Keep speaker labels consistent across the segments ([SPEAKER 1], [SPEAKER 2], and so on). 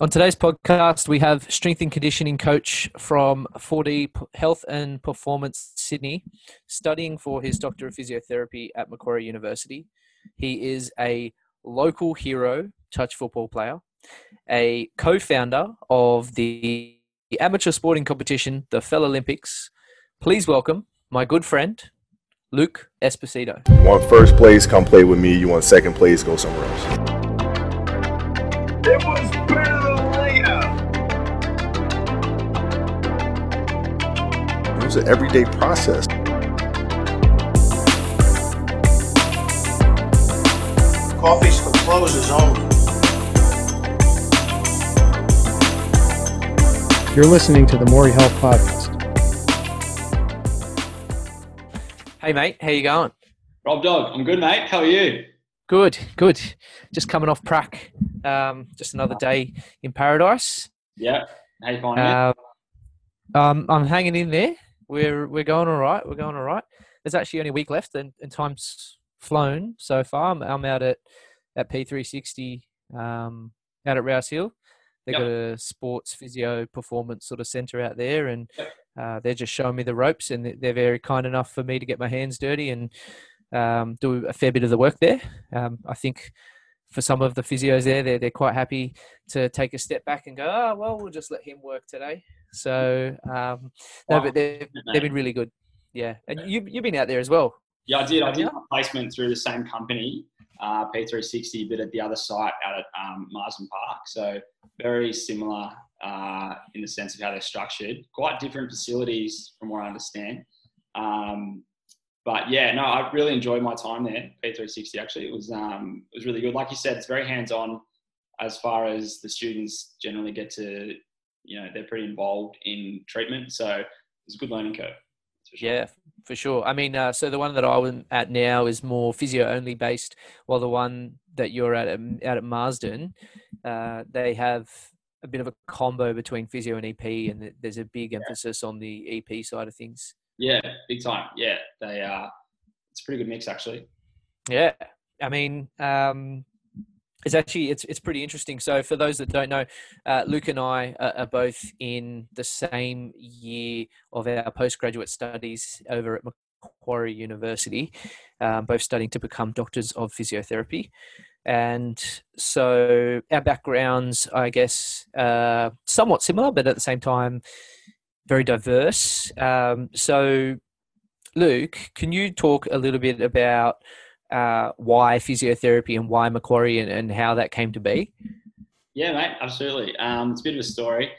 [SPEAKER 1] On today's podcast, we have strength and conditioning coach from 4D Health and Performance Sydney, studying for his Doctor of Physiotherapy at Macquarie University. He is a local hero touch football player, a co founder of the amateur sporting competition, the Fell Olympics. Please welcome my good friend, Luke Esposito.
[SPEAKER 2] You want first place, come play with me. You want second place, go somewhere else.
[SPEAKER 3] It was better
[SPEAKER 2] It was an everyday process.
[SPEAKER 3] Coffee's for closers only.
[SPEAKER 4] You're listening to the Maury Health Podcast.
[SPEAKER 1] Hey, mate, how you going?
[SPEAKER 5] Rob Dog, I'm good, mate. How are you?
[SPEAKER 1] Good, good. Just coming off prac. Um, just another day in paradise.
[SPEAKER 5] Yeah. How you finding it?
[SPEAKER 1] Uh, um, I'm hanging in there. We're we're going all right. We're going all right. There's actually only a week left, and, and time's flown so far. I'm, I'm out at at P360 um, out at Rouse Hill. They've
[SPEAKER 5] Yep.
[SPEAKER 1] got a sports physio performance sort of centre out there, and
[SPEAKER 5] Yep.
[SPEAKER 1] uh, they're just showing me the ropes, and they- they're very kind enough for me to get my hands dirty and um, do a fair bit of the work there. Um, I think for some of the physios there, they're, they're quite happy to take a step back and go, oh, well, we'll just let him work today. So, um, no,
[SPEAKER 5] Wow.
[SPEAKER 1] but they've, they've been really good. Yeah. And you, you've been out there as well.
[SPEAKER 5] Yeah, I did. I did
[SPEAKER 1] Yeah.
[SPEAKER 5] placement through the same company, uh, P360, but at the other site out at um, Marsden Park. So very similar uh, in the sense of how they're structured. Quite different facilities from what I understand. Um, but yeah, no, I really enjoyed my time there. P360 actually, it was um, it was really good. Like you said, it's very hands on as far as the students generally get to, you know, they're pretty involved in treatment. So it's a good learning curve. for sure.
[SPEAKER 1] Yeah, for sure. I mean, uh, so the one that I'm at now is more physio only based, while the one that you're at out at Marsden, uh, they have a bit of a combo between physio and EP, and there's a big emphasis on the EP side of things.
[SPEAKER 5] Yeah, big time. Yeah, they uh, it's a pretty good mix actually.
[SPEAKER 1] Yeah, I mean, um, it's actually it's it's pretty interesting. So for those that don't know, uh, Luke and I are, are both in the same year of our postgraduate studies over at Macquarie University, um, both studying to become doctors of physiotherapy. And so our backgrounds, I guess, uh, somewhat similar, but at the same time, very diverse. Um, so, Luke, can you talk a little bit about uh, why physiotherapy and why Macquarie and, and how that came to be?
[SPEAKER 5] Yeah, mate, absolutely. Um, it's a bit of a story.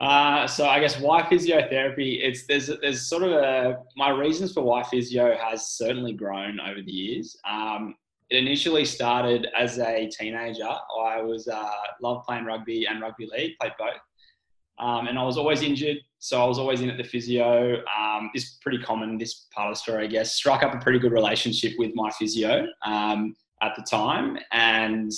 [SPEAKER 5] Uh, so I guess why physiotherapy? It's there's there's sort of a my reasons for why physio has certainly grown over the years. Um, it initially started as a teenager. I was uh, loved playing rugby and rugby league, played both, um, and I was always injured, so I was always in at the physio. Um, is pretty common. This part of the story, I guess, struck up a pretty good relationship with my physio um, at the time, and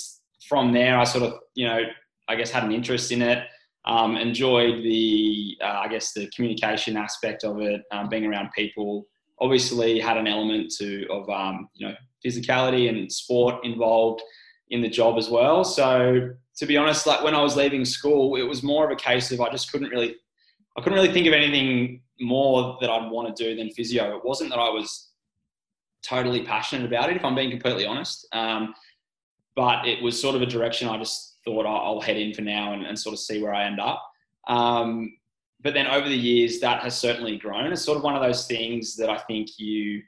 [SPEAKER 5] from there, I sort of you know I guess had an interest in it. Um, enjoyed the, uh, I guess, the communication aspect of it, um, being around people. Obviously, had an element to of um, you know physicality and sport involved in the job as well. So, to be honest, like when I was leaving school, it was more of a case of I just couldn't really, I couldn't really think of anything more that I'd want to do than physio. It wasn't that I was totally passionate about it, if I'm being completely honest. Um, but it was sort of a direction I just thought I'll, I'll head in for now and, and sort of see where I end up. Um, but then over the years, that has certainly grown. It's sort of one of those things that I think you,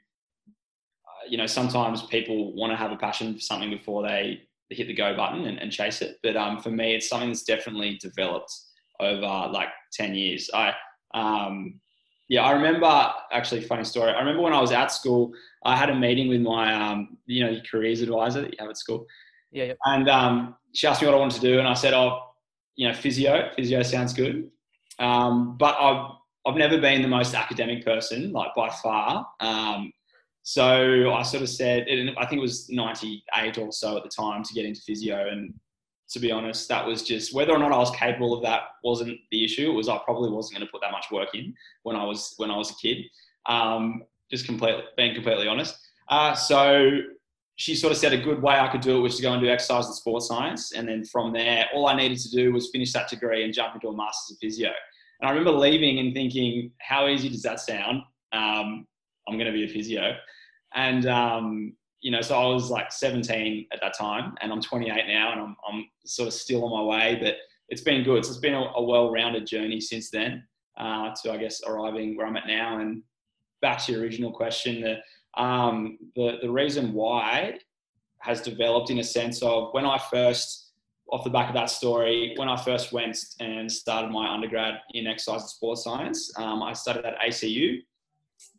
[SPEAKER 5] uh, you know, sometimes people want to have a passion for something before they, they hit the go button and, and chase it. But um, for me, it's something that's definitely developed over like 10 years. I, um, yeah, I remember actually funny story. I remember when I was at school, I had a meeting with my, um, you know, your careers advisor that you have at school.
[SPEAKER 1] Yeah, yeah.
[SPEAKER 5] And um, she asked me what I wanted to do, and I said, "Oh, you know, physio. Physio sounds good." Um, but I've I've never been the most academic person, like by far. Um, so I sort of said, I think it was 98 or so at the time to get into physio. And to be honest, that was just whether or not I was capable of that wasn't the issue. It was I probably wasn't going to put that much work in when I was when I was a kid. Um, just completely being completely honest. Uh, so she sort of said a good way I could do it was to go and do exercise and sports science. And then from there, all I needed to do was finish that degree and jump into a master's of physio. And I remember leaving and thinking, how easy does that sound? Um, I'm going to be a physio. And, um, you know, so I was like 17 at that time and I'm 28 now and I'm, I'm sort of still on my way, but it's been good. So it's been a, a well-rounded journey since then uh, to, I guess, arriving where I'm at now. And back to your original question, the, um, the, the reason why has developed in a sense of when I first, off the back of that story, when I first went and started my undergrad in exercise and sports science, um, I studied at ACU.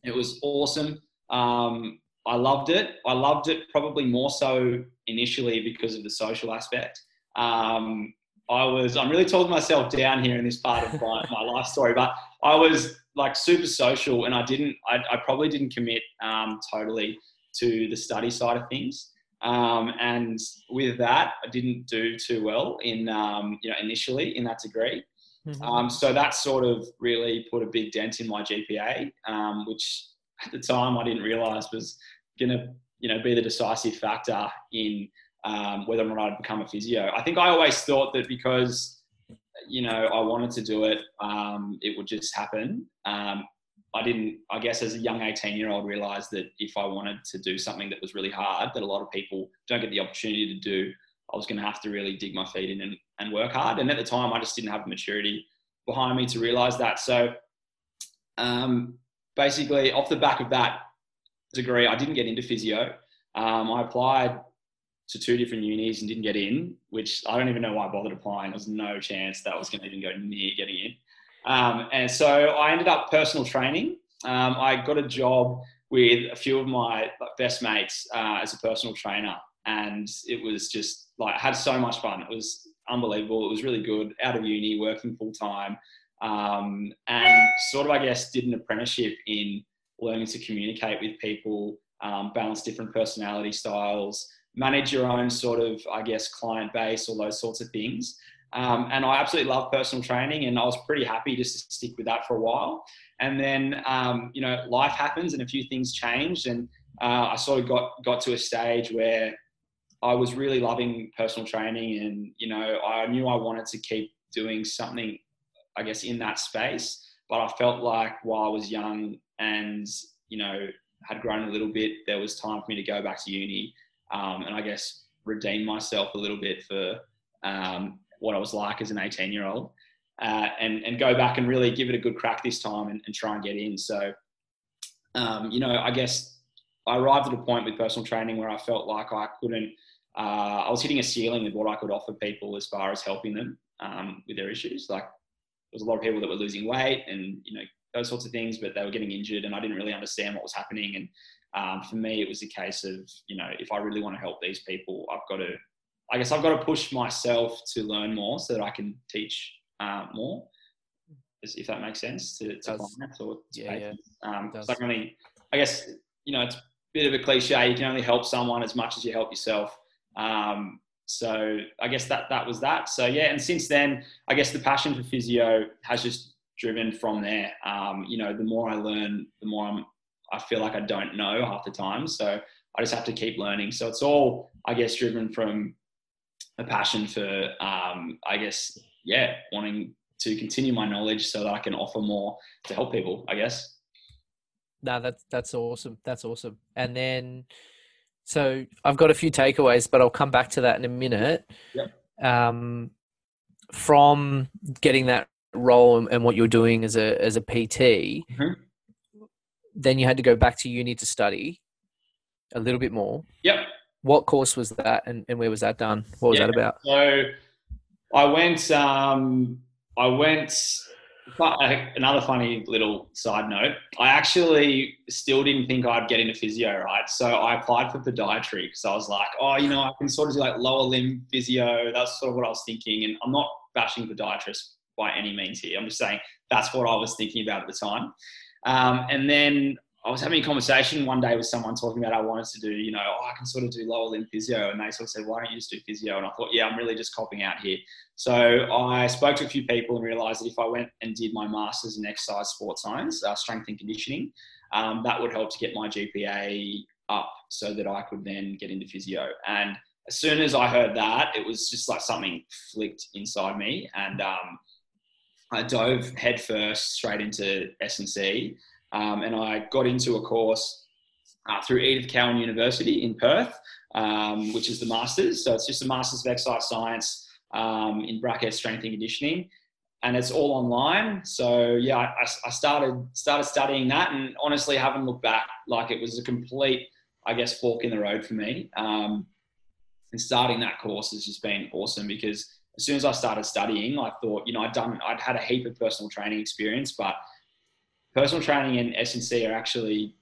[SPEAKER 5] It was awesome. Um, I loved it. I loved it probably more so initially because of the social aspect. Um, I was, I'm really talking myself down here in this part of my, my life story, but I was like super social and I didn't, I, I probably didn't commit um, totally to the study side of things. Um, and with that, I didn't do too well in, um, you know, initially in that degree. Mm-hmm. Um, so that sort of really put a big dent in my GPA, um, which at the time I didn't realize was going to, you know, be the decisive factor in um, whether or not I'd become a physio. I think I always thought that because you know I wanted to do it, um, it would just happen. Um, I didn't, I guess, as a young 18 year old, realize that if I wanted to do something that was really hard, that a lot of people don't get the opportunity to do, I was going to have to really dig my feet in and, and work hard. And at the time, I just didn't have the maturity behind me to realize that. So um, basically, off the back of that degree, I didn't get into physio. Um, I applied to two different unis and didn't get in, which I don't even know why I bothered applying. There was no chance that I was going to even go near getting in. Um, and so I ended up personal training. Um, I got a job with a few of my best mates uh, as a personal trainer, and it was just like I had so much fun. It was unbelievable. It was really good. Out of uni, working full time, um, and sort of I guess did an apprenticeship in learning to communicate with people, um, balance different personality styles manage your own sort of, I guess, client base, all those sorts of things. Um, and I absolutely love personal training, and I was pretty happy just to stick with that for a while. And then, um, you know, life happens, and a few things changed, and uh, I sort of got got to a stage where I was really loving personal training, and you know, I knew I wanted to keep doing something, I guess, in that space. But I felt like while I was young and you know had grown a little bit, there was time for me to go back to uni um, and I guess redeem myself a little bit for um, what I was like as an 18 year old. Uh, and, and go back and really give it a good crack this time and, and try and get in. So, um, you know, I guess I arrived at a point with personal training where I felt like I couldn't, uh, I was hitting a ceiling with what I could offer people as far as helping them um, with their issues. Like, there was a lot of people that were losing weight and, you know, those sorts of things, but they were getting injured and I didn't really understand what was happening. And um, for me, it was a case of, you know, if I really want to help these people, I've got to, I guess I've got to push myself to learn more so that I can teach uh, more, if that makes sense to, to clients or to
[SPEAKER 1] yeah,
[SPEAKER 5] patients. Yeah. Um, so I can only, I guess, you know, it's a bit of a cliche. You can only help someone as much as you help yourself. Um, so I guess that that was that. So yeah, and since then, I guess the passion for physio has just driven from there. Um, you know, the more I learn, the more I'm I feel like I don't know half the time. So I just have to keep learning. So it's all, I guess, driven from a passion for, um, I guess, yeah, wanting to continue my knowledge so that I can offer more to help people, I guess.
[SPEAKER 1] No, that's that's awesome. That's awesome. And then, so I've got a few takeaways, but I'll come back to that in a minute.
[SPEAKER 5] Yep.
[SPEAKER 1] Um, from getting that role and what you're doing as a as a PT, mm-hmm then you had to go back to uni to study a little bit more.
[SPEAKER 5] Yep.
[SPEAKER 1] What course was that, and, and where was that done? What was yeah. that about?
[SPEAKER 5] So, I went. Um, I went. Another funny little side note. I actually still didn't think I'd get into physio, right? So I applied for podiatry because I was like, oh, you know, I can sort of do like lower limb physio. That's sort of what I was thinking. And I'm not bashing podiatrists by any means here. I'm just saying that's what I was thinking about at the time. Um, and then I was having a conversation one day with someone talking about I wanted to do, you know, oh, I can sort of do lower limb physio. And they sort of said, why don't you just do physio? And I thought, yeah, I'm really just copping out here. So I spoke to a few people and realized that if I went and did my master's in exercise sports science, uh, strength and conditioning, um, that would help to get my GPA up so that I could then get into physio. And as soon as I heard that, it was just like something flicked inside me, and um, I dove headfirst straight into S and C, um, and I got into a course uh, through Edith Cowan University in Perth, um, which is the masters. So it's just a masters of exercise science um, in bracket strength and conditioning, and it's all online. So yeah, I, I started started studying that, and honestly, haven't looked back. Like it was a complete, I guess, fork in the road for me. Um, and starting that course has just been awesome because as soon as I started studying, I thought, you know, I'd done, I'd had a heap of personal training experience, but personal training and S and C are actually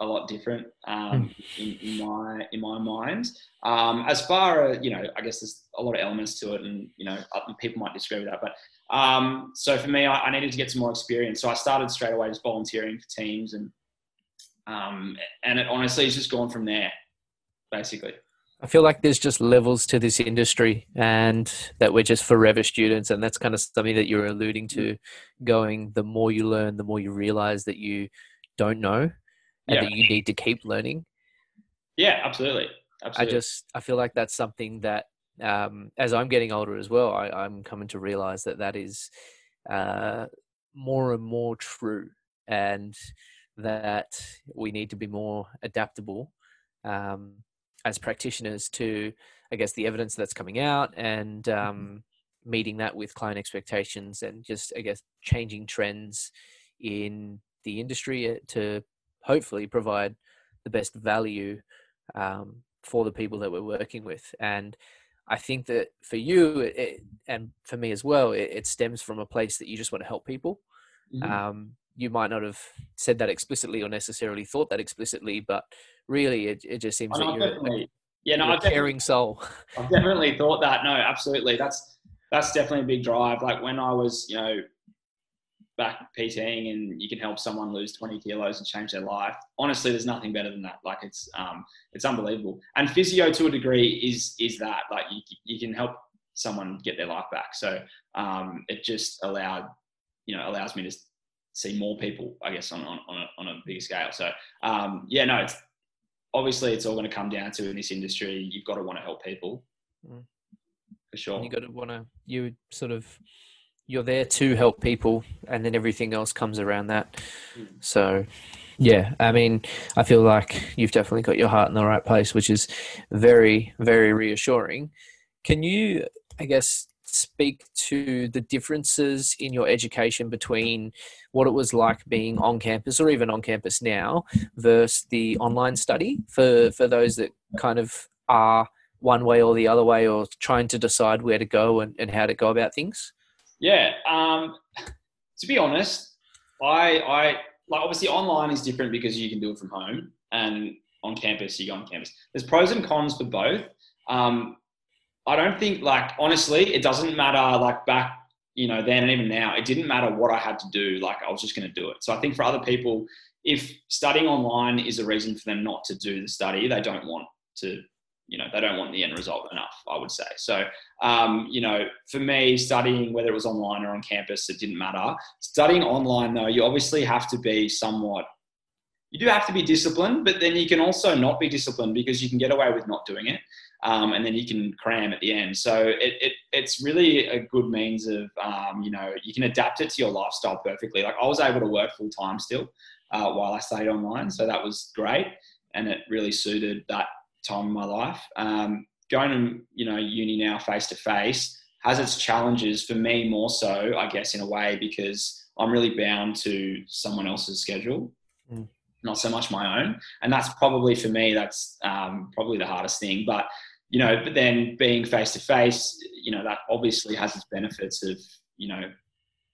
[SPEAKER 5] a lot different um, hmm. in, in, my in my mind. Um, as far as you know, I guess there's a lot of elements to it, and you know, people might disagree with that. But um, so for me, I, I, needed to get some more experience, so I started straight away just volunteering for teams, and um, and it honestly has just gone from there, basically.
[SPEAKER 1] I feel like there's just levels to this industry and that we're just forever students. And that's kind of something that you're alluding to going, the more you learn, the more you realize that you don't know and yeah. that you need to keep learning.
[SPEAKER 5] Yeah, absolutely. absolutely.
[SPEAKER 1] I just, I feel like that's something that um, as I'm getting older as well, I, am coming to realize that that is uh, more and more true and that we need to be more adaptable. Um, as practitioners to, I guess, the evidence that's coming out and mm-hmm. um, meeting that with client expectations and just, I guess, changing trends in the industry uh, to hopefully provide the best value um, for the people that we're working with. And I think that for you it, and for me as well, it, it, stems from a place that you just want to help people. Mm-hmm. Um, you might not have said that explicitly or necessarily thought that explicitly, but really it, it just seems oh, that you're, yeah, no, you're a caring soul.
[SPEAKER 5] I've definitely thought that. No, absolutely. That's that's definitely a big drive. Like when I was, you know, back PTing and you can help someone lose 20 kilos and change their life. Honestly, there's nothing better than that. Like it's um it's unbelievable. And physio to a degree is is that like you you can help someone get their life back. So um it just allowed you know allows me to see more people, I guess, on on on a, on a bigger scale. So um, yeah, no, it's obviously it's all going to come down to in this industry. You've got to want to help people mm. for sure.
[SPEAKER 1] You got to want to you sort of you're there to help people, and then everything else comes around that. Mm. So. Yeah, I mean, I feel like you've definitely got your heart in the right place, which is very, very reassuring. Can you, I guess, speak to the differences in your education between what it was like being on campus or even on campus now versus the online study for, for those that kind of are one way or the other way or trying to decide where to go and, and how to go about things?
[SPEAKER 5] Yeah. Um, to be honest, I, I like obviously online is different because you can do it from home and on campus, you go on campus. There's pros and cons for both. Um, I don't think like honestly, it doesn't matter like back, you know, then and even now, it didn't matter what I had to do. Like I was just going to do it. So I think for other people, if studying online is a reason for them not to do the study, they don't want to, you know, they don't want the end result enough. I would say. So, um, you know, for me, studying whether it was online or on campus, it didn't matter. Studying online though, you obviously have to be somewhat you do have to be disciplined, but then you can also not be disciplined because you can get away with not doing it um, and then you can cram at the end. So it, it it's really a good means of um, you know you can adapt it to your lifestyle perfectly. Like I was able to work full time still uh, while I stayed online, so that was great, and it really suited that time in my life. Um, going to you know uni now face to face has its challenges for me more so, I guess, in a way because I'm really bound to someone else's schedule. Mm. Not so much my own, and that's probably for me. That's um, probably the hardest thing. But you know, but then being face to face, you know, that obviously has its benefits of, you know,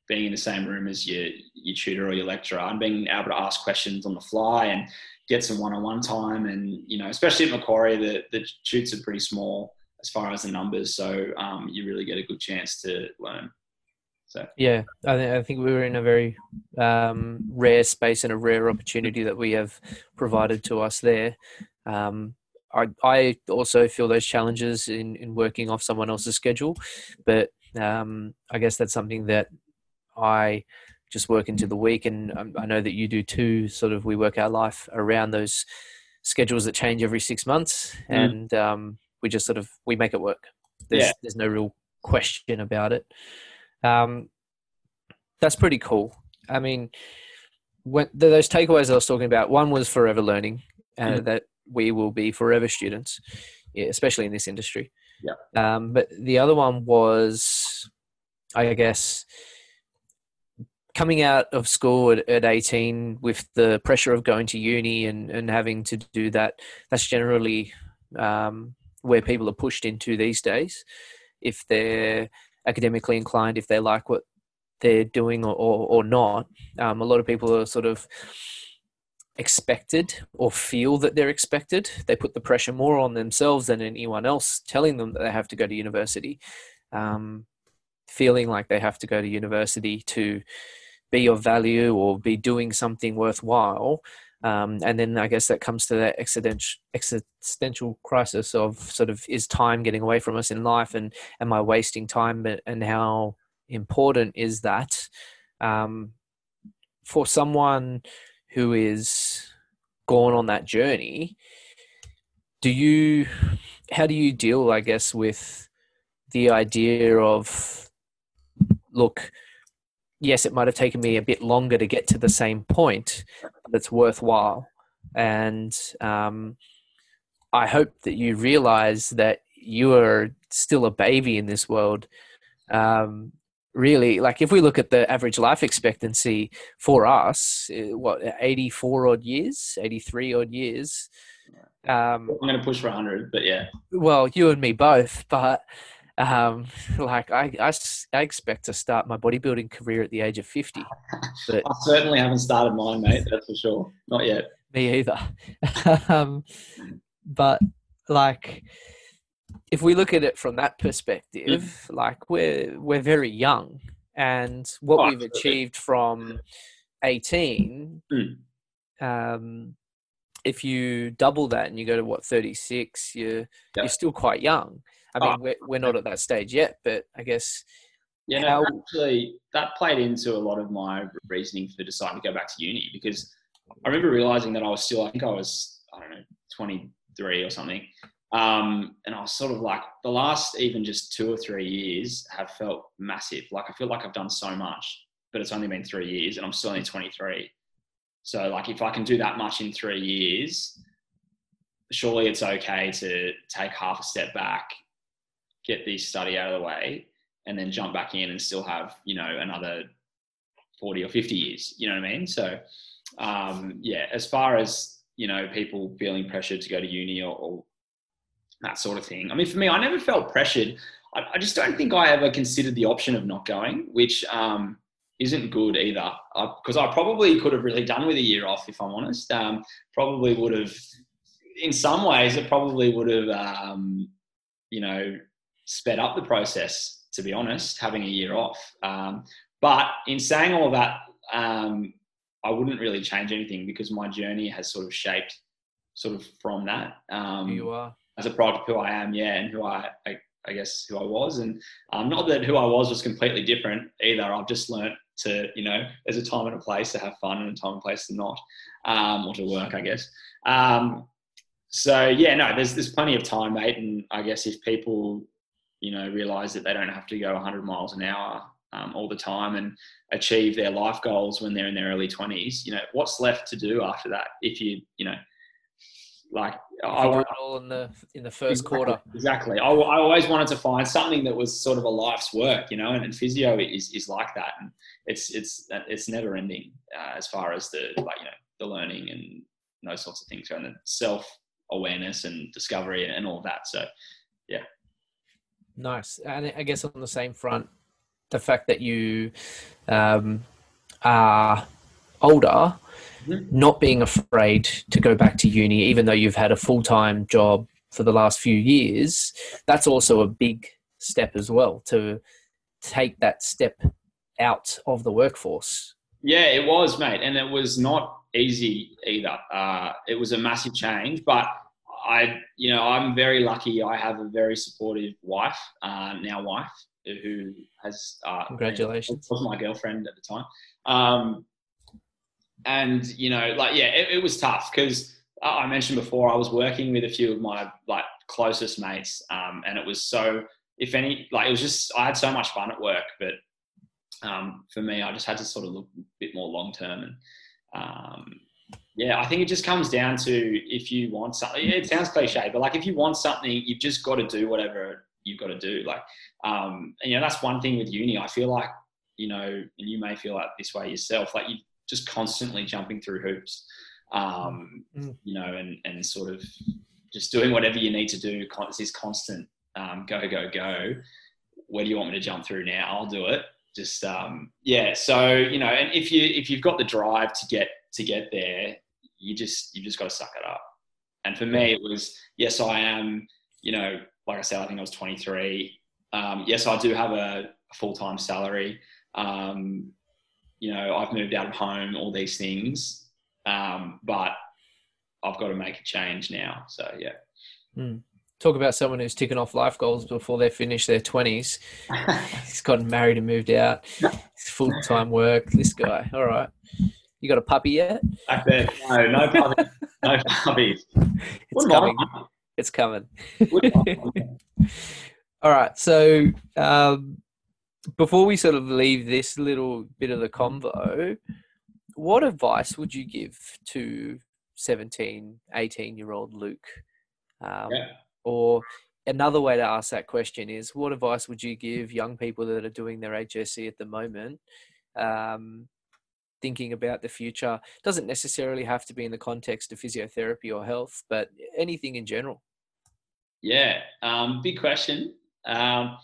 [SPEAKER 5] being in the same room as your your tutor or your lecturer and being able to ask questions on the fly and get some one-on-one time and you know especially at Macquarie the the shoots are pretty small as far as the numbers so um, you really get a good chance to learn so
[SPEAKER 1] yeah I, th- I think we were in a very um, rare space and a rare opportunity that we have provided to us there um, I, I also feel those challenges in, in working off someone else's schedule, but um, I guess that's something that I just work into the week, and um, I know that you do too. Sort of, we work our life around those schedules that change every six months,
[SPEAKER 5] Mm.
[SPEAKER 1] and um, we just sort of we make it work. There's
[SPEAKER 5] Yeah.
[SPEAKER 1] there's no real question about it. Um, that's pretty cool. I mean, when th- those takeaways I was talking about, one was forever learning, and
[SPEAKER 5] Mhm.
[SPEAKER 1] that we will be forever students, especially in this industry.
[SPEAKER 5] Yeah.
[SPEAKER 1] Um, but the other one was, I guess, coming out of school at, at 18 with the pressure of going to uni and, and having to do that. That's generally um, where people are pushed into these days. If they're academically inclined, if they like what they're doing or, or, or not, um, a lot of people are sort of expected or feel that they're expected. They put the pressure more on themselves than anyone else telling them that they have to go to university. Um, feeling like they have to go to university to be of value or be doing something worthwhile. Um, and then I guess that comes to that existential, existential crisis of sort of is time getting away from us in life and am I wasting time? And, how important is that? Um, for someone who is gone on that journey do you how do you deal i guess with the idea of look yes it might have taken me a bit longer to get to the same point but it's worthwhile and um, i hope that you realize that you are still a baby in this world um, really like if we look at the average life expectancy for us eh, what 84 odd years 83 odd years um,
[SPEAKER 5] I'm going to push for 100, but yeah.
[SPEAKER 1] well you and me both but um, like I, I expect to start my bodybuilding career at the age of 50 but
[SPEAKER 5] I certainly haven't started mine, mate. That's for sure. Not yet.
[SPEAKER 1] me either um, but like if we look at it from that perspective like we're we're very young and what
[SPEAKER 5] Oh,
[SPEAKER 1] we've
[SPEAKER 5] absolutely.
[SPEAKER 1] achieved from 18
[SPEAKER 5] Mm.
[SPEAKER 1] um, if you double that and you go to what 36 you're you're still quite young i mean
[SPEAKER 5] Oh.
[SPEAKER 1] we're, we're not at that stage yet but i guess
[SPEAKER 5] Yeah, no,
[SPEAKER 1] How-
[SPEAKER 5] actually, that played into a lot of my reasoning for deciding to go back to uni because I remember realizing that I was still, I think I was, I don't know, 23 or something. Um, and I was sort of like, the last even just two or three years have felt massive. Like, I feel like I've done so much, but it's only been three years and I'm still only 23. So, like, if I can do that much in three years, surely it's okay to take half a step back, get the study out of the way, and then jump back in and still have you know another 40 or 50 years you know what i mean? So um, yeah as far as you know people feeling pressured to go to uni or, or that sort of thing i mean for me i never felt pressured. I, I just don't think i ever considered the option of not going which um, isn't good either. Because I probably could have really done with a year off if i'm honest. Um, probably would have in some ways it probably would have um, you know sped up the process to be honest, having a year off. Um, but in saying all that, um, I wouldn't really change anything because my journey has sort of shaped sort of from that. Um,
[SPEAKER 1] who you are
[SPEAKER 5] as a product of who I am, yeah, and who I, I, I guess who I was, and um, not that who I was was completely different either. I've just learnt to, you know, there's a time and a place to have fun and a time and place to not, um, or to work, I guess. Um, so yeah, no, there's there's plenty of time, mate, and I guess if people, you know, realize that they don't have to go 100 miles an hour um, all the time and achieve their life goals when they're in their early 20s, you know, what's left to do after that? If you, you know, like I
[SPEAKER 1] You do
[SPEAKER 5] would
[SPEAKER 1] it all in the in the first
[SPEAKER 5] Exactly,
[SPEAKER 1] quarter
[SPEAKER 5] Exactly. I, I always wanted to find something that was sort of a life's work, you know, and, and physio is, is like that, and it's it's it's never ending uh, as far as the like you know the learning and those sorts of things, and the self awareness and discovery and all that. So
[SPEAKER 1] Nice. And I guess on the same front, the fact that you um, are older,
[SPEAKER 5] Mhm.
[SPEAKER 1] not being afraid to go back to uni, even though you've had a full time job for the last few years, that's also a big step as well to take that step out of the workforce.
[SPEAKER 5] Yeah, it was, mate, and it was not easy either. Uh, it was a massive change, but I, you know, I'm very lucky. I have a very supportive wife, uh, now wife, who has uh,
[SPEAKER 1] Congratulations.
[SPEAKER 5] was my girlfriend at the time. Um, and you know, like, yeah, it, it was tough because I I mentioned before, I was working with a few of my like closest mates, um, and it was so. If any, like it was just I had so much fun at work, but um, for me, I just had to sort of look a bit more long term, and um, yeah, I think it just comes down to if you want something. It sounds cliche, but like if you want something, you've just got to do whatever you've got to do. Like, um, and you know, that's one thing with uni. I feel like you know, and you may feel like this way yourself. Like you're just constantly jumping through hoops, um,
[SPEAKER 1] Mm.
[SPEAKER 5] you know, and and sort of just doing whatever you need to do. Con- This constant um, go go go. Where do you want me to jump through now? I'll do it. Just um, yeah. So you know, and if you if you've got the drive to get to get there, you just you just got to suck it up. And for me, it was yes, I am. You know, like I said, I think I was 23. Um, yes, I do have a, full time salary. Um, you know, I've moved out of home, all these things, um, but I've got to make a change now. So yeah.
[SPEAKER 1] Talk about someone who's ticking off life goals before they finish their twenties. He's gotten married and moved out. It's full time work. This guy. All right. You got a puppy yet?
[SPEAKER 5] No, no puppies, no puppies.
[SPEAKER 1] It's coming.
[SPEAKER 5] mind.
[SPEAKER 1] It's coming. All right. So um, before we sort of leave this little bit of the convo, what advice would you give to 17, 18 year old Luke? Um,
[SPEAKER 5] Yeah.
[SPEAKER 1] Or another way to ask that question is what advice would you give young people that are doing their HSC at the moment? Um, thinking about the future doesn't necessarily have to be in the context of physiotherapy or health, but anything in general.
[SPEAKER 5] Yeah, um, big question. Um,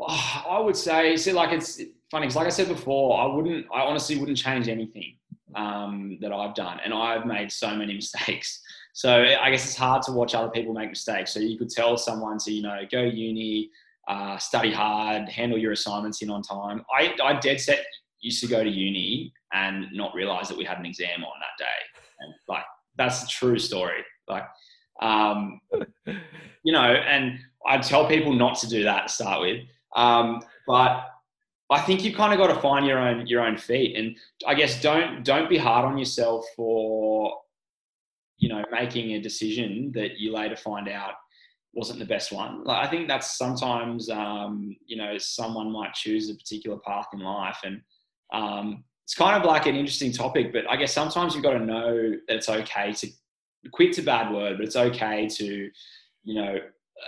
[SPEAKER 5] oh, I would say, see, like it's funny because, like I said before, I wouldn't, I honestly wouldn't change anything um, that I've done, and I've made so many mistakes. So I guess it's hard to watch other people make mistakes. So you could tell someone to, you know, go uni, uh, study hard, handle your assignments in on time. I, I dead set used to go to uni and not realize that we had an exam on that day, and like that's a true story. Like. Um, you know, and I tell people not to do that to start with. Um, but I think you've kind of got to find your own your own feet, and I guess don't don't be hard on yourself for you know making a decision that you later find out wasn't the best one. Like I think that's sometimes um, you know someone might choose a particular path in life, and um, it's kind of like an interesting topic. But I guess sometimes you've got to know that it's okay to quit's a bad word, but it's okay to, you know,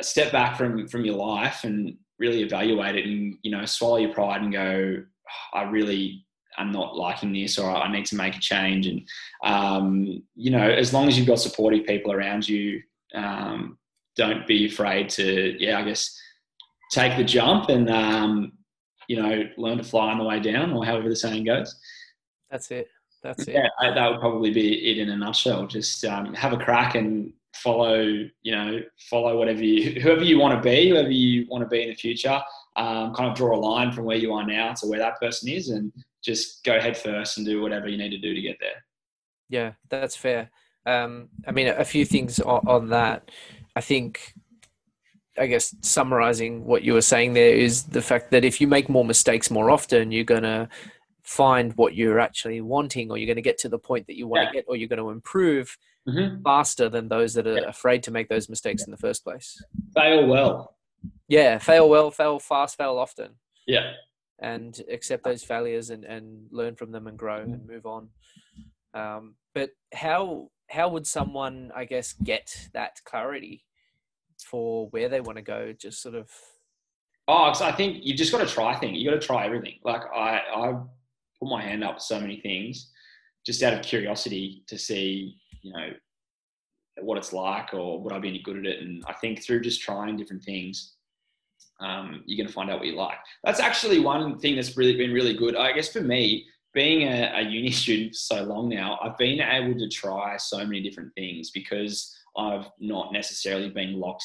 [SPEAKER 5] step back from from your life and really evaluate it and you know swallow your pride and go, I really am not liking this or I need to make a change. And um, you know, as long as you've got supportive people around you, um, don't be afraid to, yeah, I guess take the jump and um, you know learn to fly on the way down, or however the saying goes.
[SPEAKER 1] That's it. That's it.
[SPEAKER 5] Yeah, I- that would probably be it in a nutshell. Just um, have a crack and follow, you know, follow whatever you, whoever you want to be, whoever you want to be in the future. Um, kind of draw a line from where you are now to where that person is, and just go head first and do whatever you need to do to get there.
[SPEAKER 1] Yeah, that's fair. Um, I mean, a few things on, on that. I think, I guess, summarizing what you were saying there is the fact that if you make more mistakes more often, you're going to find what you're actually wanting, or you're going to get to the point that you want
[SPEAKER 5] Yeah.
[SPEAKER 1] to get, or you're going to improve
[SPEAKER 5] Mm-hmm.
[SPEAKER 1] faster than those that are
[SPEAKER 5] Yeah.
[SPEAKER 1] afraid to make those mistakes in the first place.
[SPEAKER 5] Fail well.
[SPEAKER 1] Yeah, fail well, fail fast, fail often.
[SPEAKER 5] Yeah.
[SPEAKER 1] and accept those failures and, and learn from them and grow
[SPEAKER 5] Mm-hmm.
[SPEAKER 1] and move on. Um, but how how would someone, I guess, get that clarity for where they want to go? Just sort of
[SPEAKER 5] Oh, I think you've just got to try things. You got to try everything. Like I, I put my hand up so many things, just out of curiosity to see, you know, what it's like or would I be any good at it. And I think through just trying different things, um, you're going to find out what you like. That's actually one thing that's really been really good. I guess for me, being a, a uni student for so long now, I've been able to try so many different things because I've not necessarily been locked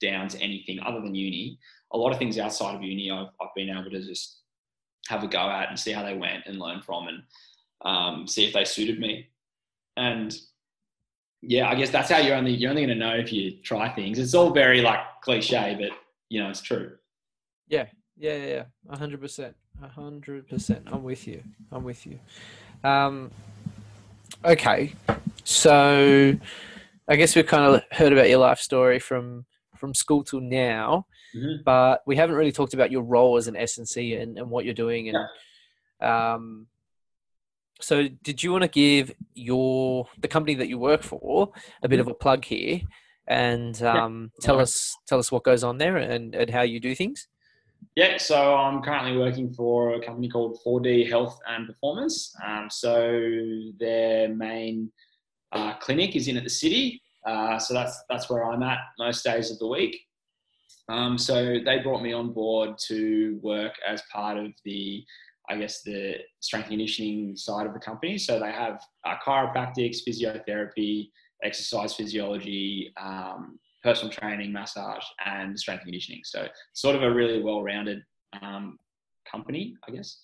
[SPEAKER 5] down to anything other than uni a lot of things outside of uni I've, I've been able to just have a go at and see how they went and learn from and um, see if they suited me. And yeah, I guess that's how you're only you're only going to know if you try things. It's all very like cliche, but you know it's true.
[SPEAKER 1] yeah, yeah, yeah, a hundred percent, a hundred percent. I'm with you. I'm with you. Um, okay, So, I guess we've kind of heard about your life story from from school till now,
[SPEAKER 5] Mhm.
[SPEAKER 1] but we haven't really talked about your role as an SNC and and, what you're doing. And um, so, did you want to give your the company that you work for a bit of a plug here and um, tell
[SPEAKER 5] Okay.
[SPEAKER 1] us tell us what goes on there and, and how you do things?
[SPEAKER 5] Yeah, so I'm currently working for a company called 4D Health and Performance. Um, so their main uh, clinic is in at the city. Uh, so that's that's where I'm at most days of the week. Um, so they brought me on board to work as part of the, I guess, the strength conditioning side of the company. So they have uh, chiropractics, physiotherapy, exercise physiology, um, personal training, massage, and strength conditioning. So sort of a really well-rounded um, company, I guess.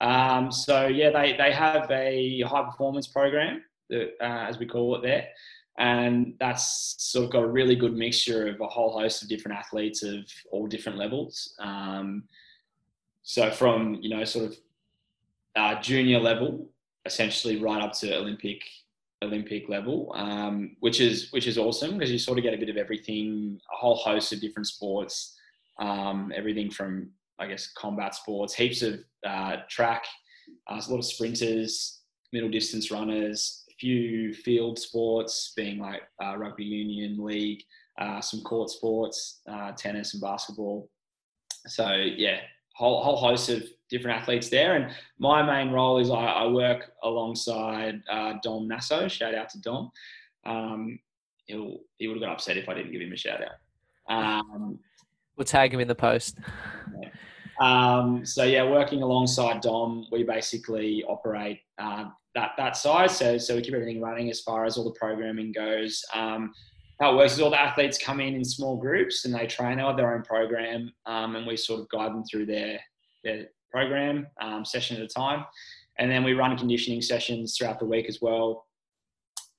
[SPEAKER 5] Um, so yeah, they they have a high performance program, uh, as we call it there, and that's sort of got a really good mixture of a whole host of different athletes of all different levels. Um, so from you know sort of uh, junior level, essentially right up to Olympic Olympic level, um, which is which is awesome because you sort of get a bit of everything, a whole host of different sports, um, everything from I guess combat sports, heaps of uh, track, uh, a lot of sprinters, middle distance runners, few field sports, being like uh, rugby union league, uh, some court sports, uh, tennis and basketball. So yeah, whole whole host of different athletes there, and my main role is I, I work alongside uh, Dom Nasso. Shout out to Dom. Um, he'll he would have got upset if I didn't give him a shout out. Um,
[SPEAKER 1] We'll tag him in the post.
[SPEAKER 5] um, so yeah, working alongside Dom, we basically operate uh, that that side. So so we keep everything running as far as all the programming goes. Um, how it works is all the athletes come in in small groups and they train out their own program, um, and we sort of guide them through their their program um, session at a time, and then we run conditioning sessions throughout the week as well,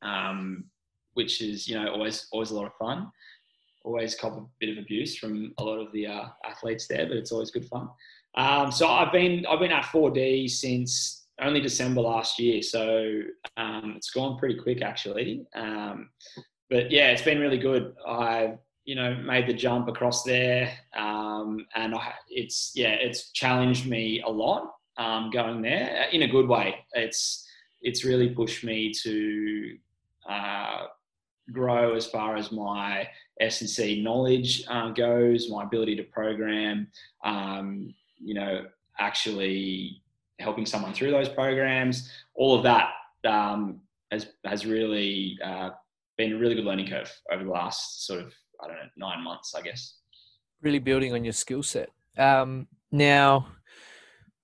[SPEAKER 5] um, which is you know always always a lot of fun always cop a bit of abuse from a lot of the uh, athletes there, but it's always good fun. Um, so I've been I've been at 4D since only December last year, so um, it's gone pretty quick actually. Um, but yeah, it's been really good. I you know made the jump across there, um, and I, it's yeah it's challenged me a lot um, going there in a good way. It's it's really pushed me to uh, grow as far as my S and C knowledge uh, goes, my ability to program, um, you know, actually helping someone through those programs, all of that um, has has really uh, been a really good learning curve over the last sort of I don't know nine months, I guess.
[SPEAKER 1] really building on your skill set. Um, now,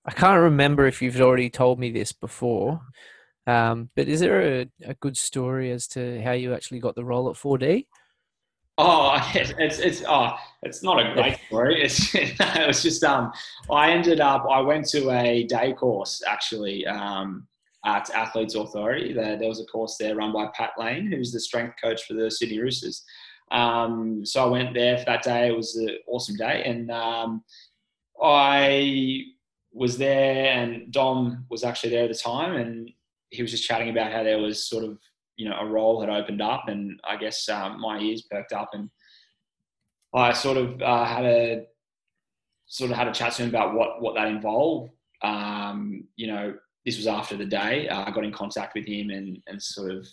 [SPEAKER 1] I can't remember if you've already told me this before, um, but is there a, a good story as to how you actually got the role at 4D?
[SPEAKER 5] Oh, it's it's, it's oh, it's not a great story. It's it was just um, I ended up I went to a day course actually um, at Athletes Authority. There, there was a course there run by Pat Lane, who's the strength coach for the Sydney Roosters. Um, so I went there for that day. It was an awesome day, and um, I was there, and Dom was actually there at the time, and he was just chatting about how there was sort of you know a role had opened up, and I guess um, my ears perked up, and I sort of uh, had a sort of had a chat to him about what what that involved. Um, you know, this was after the day. Uh, I got in contact with him and and sort of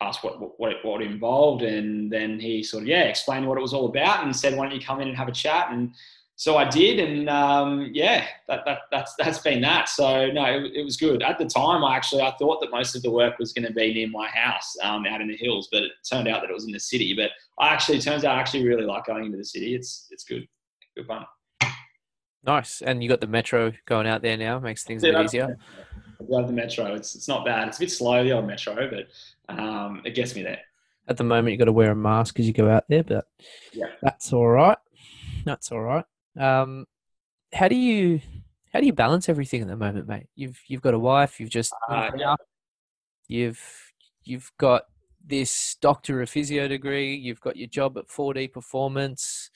[SPEAKER 5] asked what what what it, what it involved, and then he sort of yeah explained what it was all about, and said, "Why don't you come in and have a chat?" and so I did, and um, yeah, that, that, that's that's been that. So no, it, it, was good. At the time, I actually I thought that most of the work was going to be near my house, um, out in the hills, but it turned out that it was in the city. But I actually it turns out I actually really like going into the city. It's it's good, good fun.
[SPEAKER 1] Nice, and you got the metro going out there now, makes things a bit easier.
[SPEAKER 5] I love the metro. It's it's not bad. It's a bit slow the old metro, but um, it gets me there.
[SPEAKER 1] At the moment, you have got to wear a mask as you go out there, but
[SPEAKER 5] Yeah.
[SPEAKER 1] that's all right. That's all right. Um, how do you how do you balance everything at the moment, mate? You've you've got a wife. You've just
[SPEAKER 5] Uh, yeah.
[SPEAKER 1] you've you've got this doctor of physio degree. You've got your job at 4D Performance.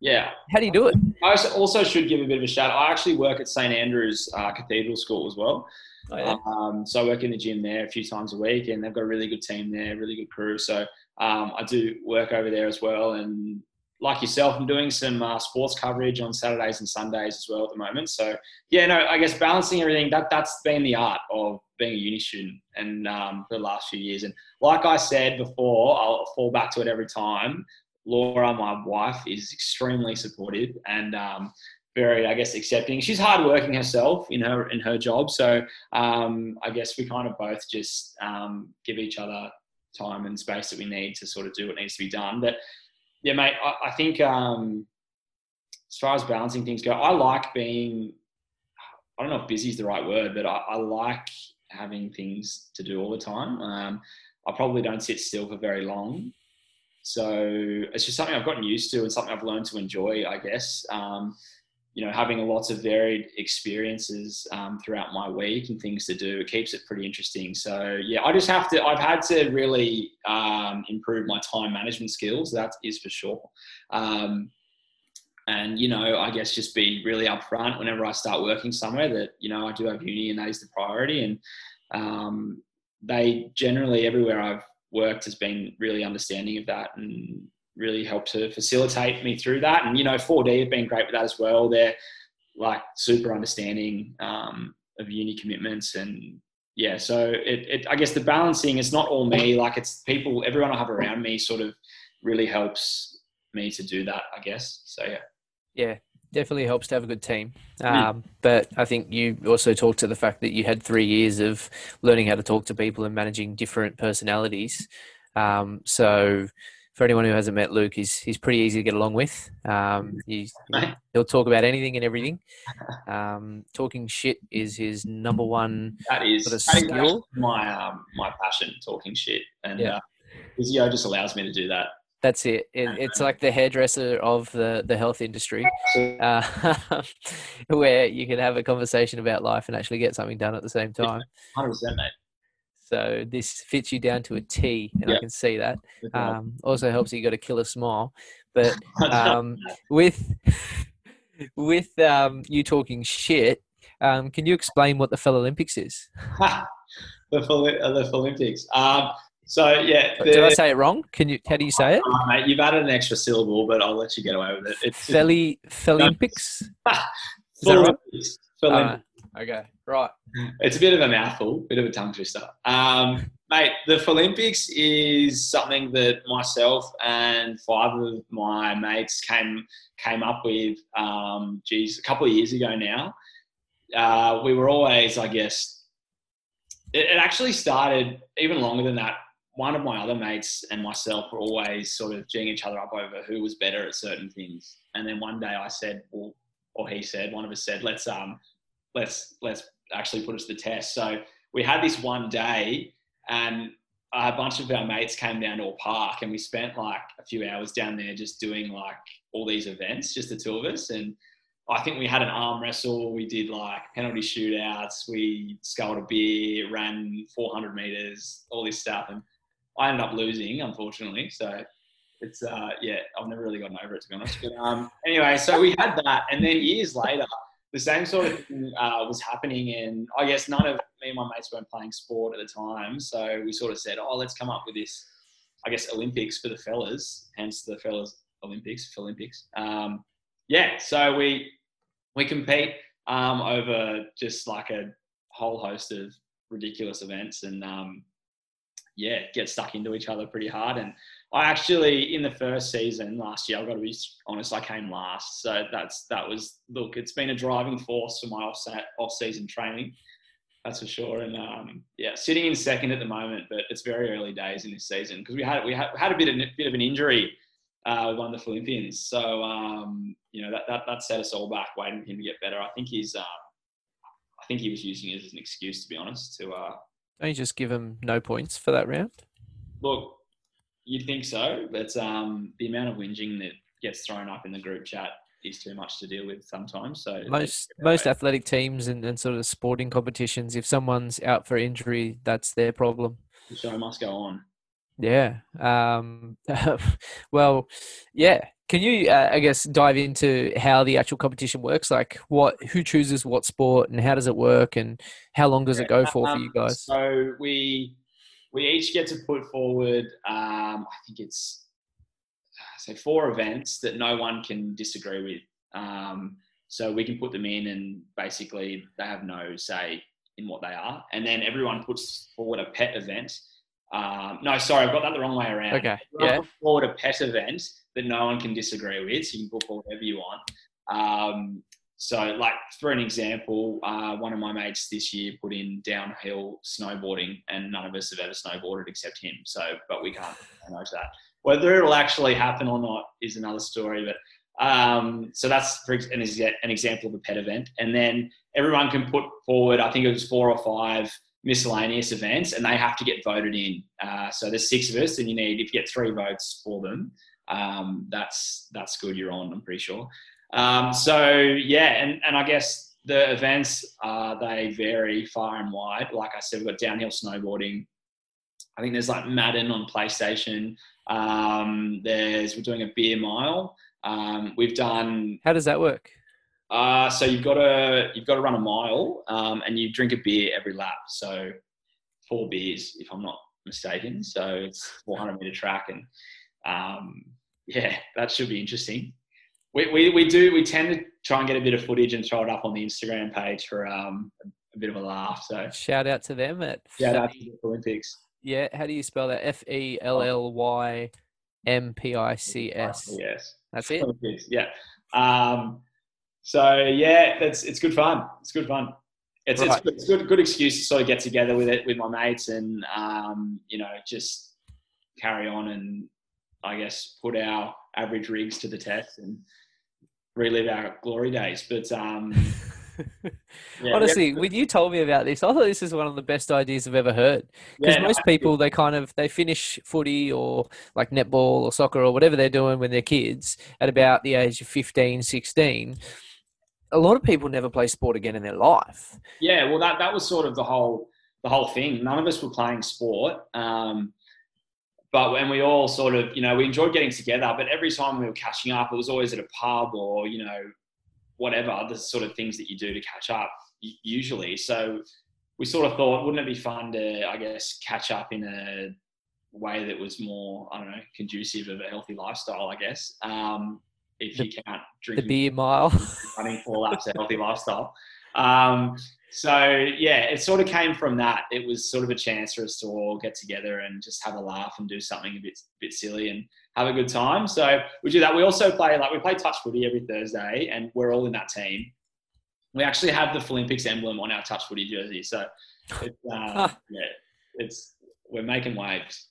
[SPEAKER 5] Yeah.
[SPEAKER 1] How do you do it?
[SPEAKER 5] I also- should give a bit of a shout. I actually work at St Andrews uh, Cathedral School as well.
[SPEAKER 1] Oh, yeah.
[SPEAKER 5] Um, so I work in the gym there a few times a week, and they've got a really good team there, really good crew. So um, I do work over there as well, and like yourself, I'm doing some uh, sports coverage on Saturdays and Sundays as well at the moment. So yeah, no, I guess balancing everything that that's been the art of being a uni student and um, for the last few years. And like I said before, I'll fall back to it every time. Laura, my wife, is extremely supportive and um, very, I guess, accepting. She's hardworking herself in her in her job, so um, I guess we kind of both just um, give each other time and space that we need to sort of do what needs to be done. But yeah, mate, I, I think um, as far as balancing things go, I like being. I don't know if busy is the right word, but I, I like having things to do all the time. Um, I probably don't sit still for very long. So it's just something I've gotten used to and something I've learned to enjoy, I guess. Um, you know, having lots of varied experiences um, throughout my week and things to do, it keeps it pretty interesting. So yeah, I just have to. I've had to really um, improve my time management skills. That is for sure. Um, and you know, I guess just be really upfront whenever I start working somewhere that you know I do have uni and that is the priority. And um, they generally everywhere I've worked has been really understanding of that and really helped to facilitate me through that. And you know, 4D have been great with that as well. They're like super understanding um, of uni commitments and yeah. So it, it, I guess the balancing is not all me. Like it's people, everyone I have around me, sort of really helps me to do that. I guess. So yeah.
[SPEAKER 1] Yeah, definitely helps to have a good team. Um, but I think you also talked to the fact that you had three years of learning how to talk to people and managing different personalities. Um, so for anyone who hasn't met Luke, he's he's pretty easy to get along with. Um, he's, he'll talk about anything and everything. Um, talking shit is his number one
[SPEAKER 5] That is,
[SPEAKER 1] sort of
[SPEAKER 5] is
[SPEAKER 1] skill.
[SPEAKER 5] actually my um, my passion, talking shit, and
[SPEAKER 1] Yeah.
[SPEAKER 5] uh, physio just allows me to do that.
[SPEAKER 1] That's it. it. It's like the hairdresser of the, the health industry, uh, where you can have a conversation about life and actually get something done at the same time.
[SPEAKER 5] Hundred percent, mate.
[SPEAKER 1] So this fits you down to a T, and I can see that. Um, also helps you got a killer smile. But um, with with um, you talking shit, um, can you explain what the Fell Olympics is?
[SPEAKER 5] the Phil- uh, the Olympics. Um, so yeah,
[SPEAKER 1] Did I say it wrong? Can you? How do you say it?
[SPEAKER 5] Oh, mate, you've added an extra syllable, but I'll let you get away with it. It's
[SPEAKER 1] Felly Fellympics. Is that Okay, right.
[SPEAKER 5] it's a bit of a mouthful, bit of a tongue twister. Um, mate, the Fellympics is something that myself and five of my mates came came up with. Um, geez, a couple of years ago now. Uh, we were always, I guess, it, it actually started even longer than that. One of my other mates and myself were always sort of geeing each other up over who was better at certain things. And then one day I said, well, or he said, one of us said, let's um, let's let's actually put us to the test. So we had this one day, and a bunch of our mates came down to a park, and we spent like a few hours down there just doing like all these events, just the two of us. And I think we had an arm wrestle. We did like penalty shootouts. We sculled a beer, ran 400 meters, all this stuff, and I ended up losing, unfortunately. So it's uh, yeah, I've never really gotten over it to be honest. But um, anyway, so we had that, and then years later, the same sort of thing uh, was happening, and I guess none of me and my mates weren't playing sport at the time, so we sort of said, oh, let's come up with this, I guess, Olympics for the fellas, hence the fellas Olympics, Fellympics. Um, yeah, so we we compete um, over just like a whole host of ridiculous events, and um, yeah, get stuck into each other pretty hard. And I actually, in the first season last year, I've got to be honest, I came last. So that's that was look, it's been a driving force for my off off season training. That's for sure. And um, yeah, sitting in second at the moment, but it's very early days in this season because we had we had, had a bit of bit of an injury uh, with one of the Olympians. So um, you know that, that that set us all back, waiting for him to get better. I think he's. Uh, I think he was using it as an excuse, to be honest, to uh,
[SPEAKER 1] Don't you just give him no points for that round?
[SPEAKER 5] Look, you'd think so, but um, the amount of whinging that gets thrown up in the group chat is too much to deal with sometimes. So
[SPEAKER 1] Most most athletic teams and, and sort of sporting competitions, if someone's out for injury, that's their problem.
[SPEAKER 5] the show must go on.
[SPEAKER 1] Yeah. Um, well, yeah. Can you, uh, I guess, dive into how the actual competition works? Like, what, who chooses what sport, and how does it work, and how long does it go for for you
[SPEAKER 5] Um,
[SPEAKER 1] guys?
[SPEAKER 5] So we we each get to put forward. Um, I think it's say four events that no one can disagree with. Um, so we can put them in, and basically they have no say in what they are. And then everyone puts forward a pet event. Um, no, sorry, I've got that the wrong way around.
[SPEAKER 1] Okay,
[SPEAKER 5] Everyone
[SPEAKER 1] yeah.
[SPEAKER 5] forward a pet event that no one can disagree with, so you can put forward whatever you want. Um, so, like for an example, uh, one of my mates this year put in downhill snowboarding, and none of us have ever snowboarded except him. So, but we can't manage that. Whether it'll actually happen or not is another story. But um, so that's for an, an example of a pet event, and then everyone can put forward. I think it was four or five miscellaneous events, and they have to get voted in. Uh, so there's six of us, and you need if you get three votes for them, um, that's that's good. You're on. I'm pretty sure. Um, so yeah, and, and I guess the events uh, they vary far and wide. Like I said, we've got downhill snowboarding. I think there's like Madden on PlayStation. Um, there's we're doing a beer mile. Um, we've done
[SPEAKER 1] How does that work?
[SPEAKER 5] uh, so you've got to you've got to run a mile um, and you drink a beer every lap. So four beers, if I'm not mistaken. So it's 400 meter track, and um, yeah, that should be interesting. We, we, we do we tend to try and get a bit of footage and throw it up on the Instagram page for um, a bit of a laugh. So
[SPEAKER 1] Shout out to them at
[SPEAKER 5] yeah, that's the Fellympics.
[SPEAKER 1] yeah. How do you spell that? F E L L Y M P I C S.
[SPEAKER 5] Yes.
[SPEAKER 1] That's it.
[SPEAKER 5] Fellympics, Yeah. Um, so yeah, that's it's good fun. It's good fun. It's
[SPEAKER 1] Right.
[SPEAKER 5] it's, it's good good excuse to sort of get together with it with my mates and um, you know just carry on and I guess put our average rigs to the test and relive our glory days. But um, yeah,
[SPEAKER 1] Honestly,
[SPEAKER 5] yeah,
[SPEAKER 1] when you told me about this, I thought this is one of the best ideas I've ever heard. Because
[SPEAKER 5] yeah,
[SPEAKER 1] most people, they kind of they finish footy or like netball or soccer or whatever they're doing when they're kids at about the age of 15, 16. A lot of people never play sport again in their life.
[SPEAKER 5] Yeah, well, that that was sort of the whole the whole thing. None of us were playing sport, um, but when we all sort of, you know, we enjoyed getting together. But every time we were catching up, it was always at a pub or you know, whatever the sort of things that you do to catch up usually. So we sort of thought, wouldn't it be fun to, I guess, catch up in a way that was more, I don't know, conducive of a healthy lifestyle, I guess. Um, if you can't drink
[SPEAKER 1] The beer mile.
[SPEAKER 5] running four laps a healthy lifestyle. Um, so yeah, it sort of came from that. It was sort of a chance for us to all get together and just have a laugh and do something a bit bit silly and have a good time. So we do that. We also play like we play touch footy every Thursday, and we're all in that team. We actually have the Fellympics emblem on our touch footy jersey. So it's, uh, yeah, it's we're making waves.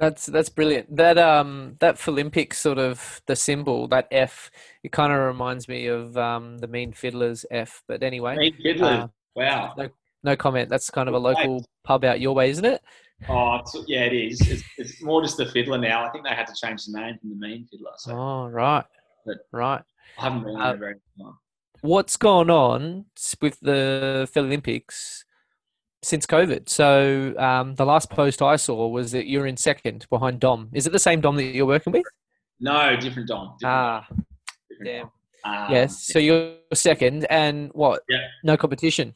[SPEAKER 1] That's that's brilliant. That um that Olympic sort of the symbol that F. It kind of reminds me of um the Mean Fiddlers F. But anyway,
[SPEAKER 5] Mean Fiddlers.
[SPEAKER 1] uh,
[SPEAKER 5] wow.
[SPEAKER 1] no comment. That's kind of a local pub out your way, isn't it?
[SPEAKER 5] Oh, yeah, it is. It's, it's more just the fiddler now. I think they had to change the name from the Mean Fiddler. So
[SPEAKER 1] Oh right,
[SPEAKER 5] But-
[SPEAKER 1] right.
[SPEAKER 5] I haven't been
[SPEAKER 1] Uh,
[SPEAKER 5] there very long.
[SPEAKER 1] What's gone on with the Phil Olympics since COVID? So um, the last post I saw was that you're in second behind Dom. Is it the same Dom that you're working with?
[SPEAKER 5] No, different Dom. Different
[SPEAKER 1] Ah,
[SPEAKER 5] different
[SPEAKER 1] damn.
[SPEAKER 5] Dom. Um,
[SPEAKER 1] yes. So you're second, and what?
[SPEAKER 5] Yeah.
[SPEAKER 1] No competition.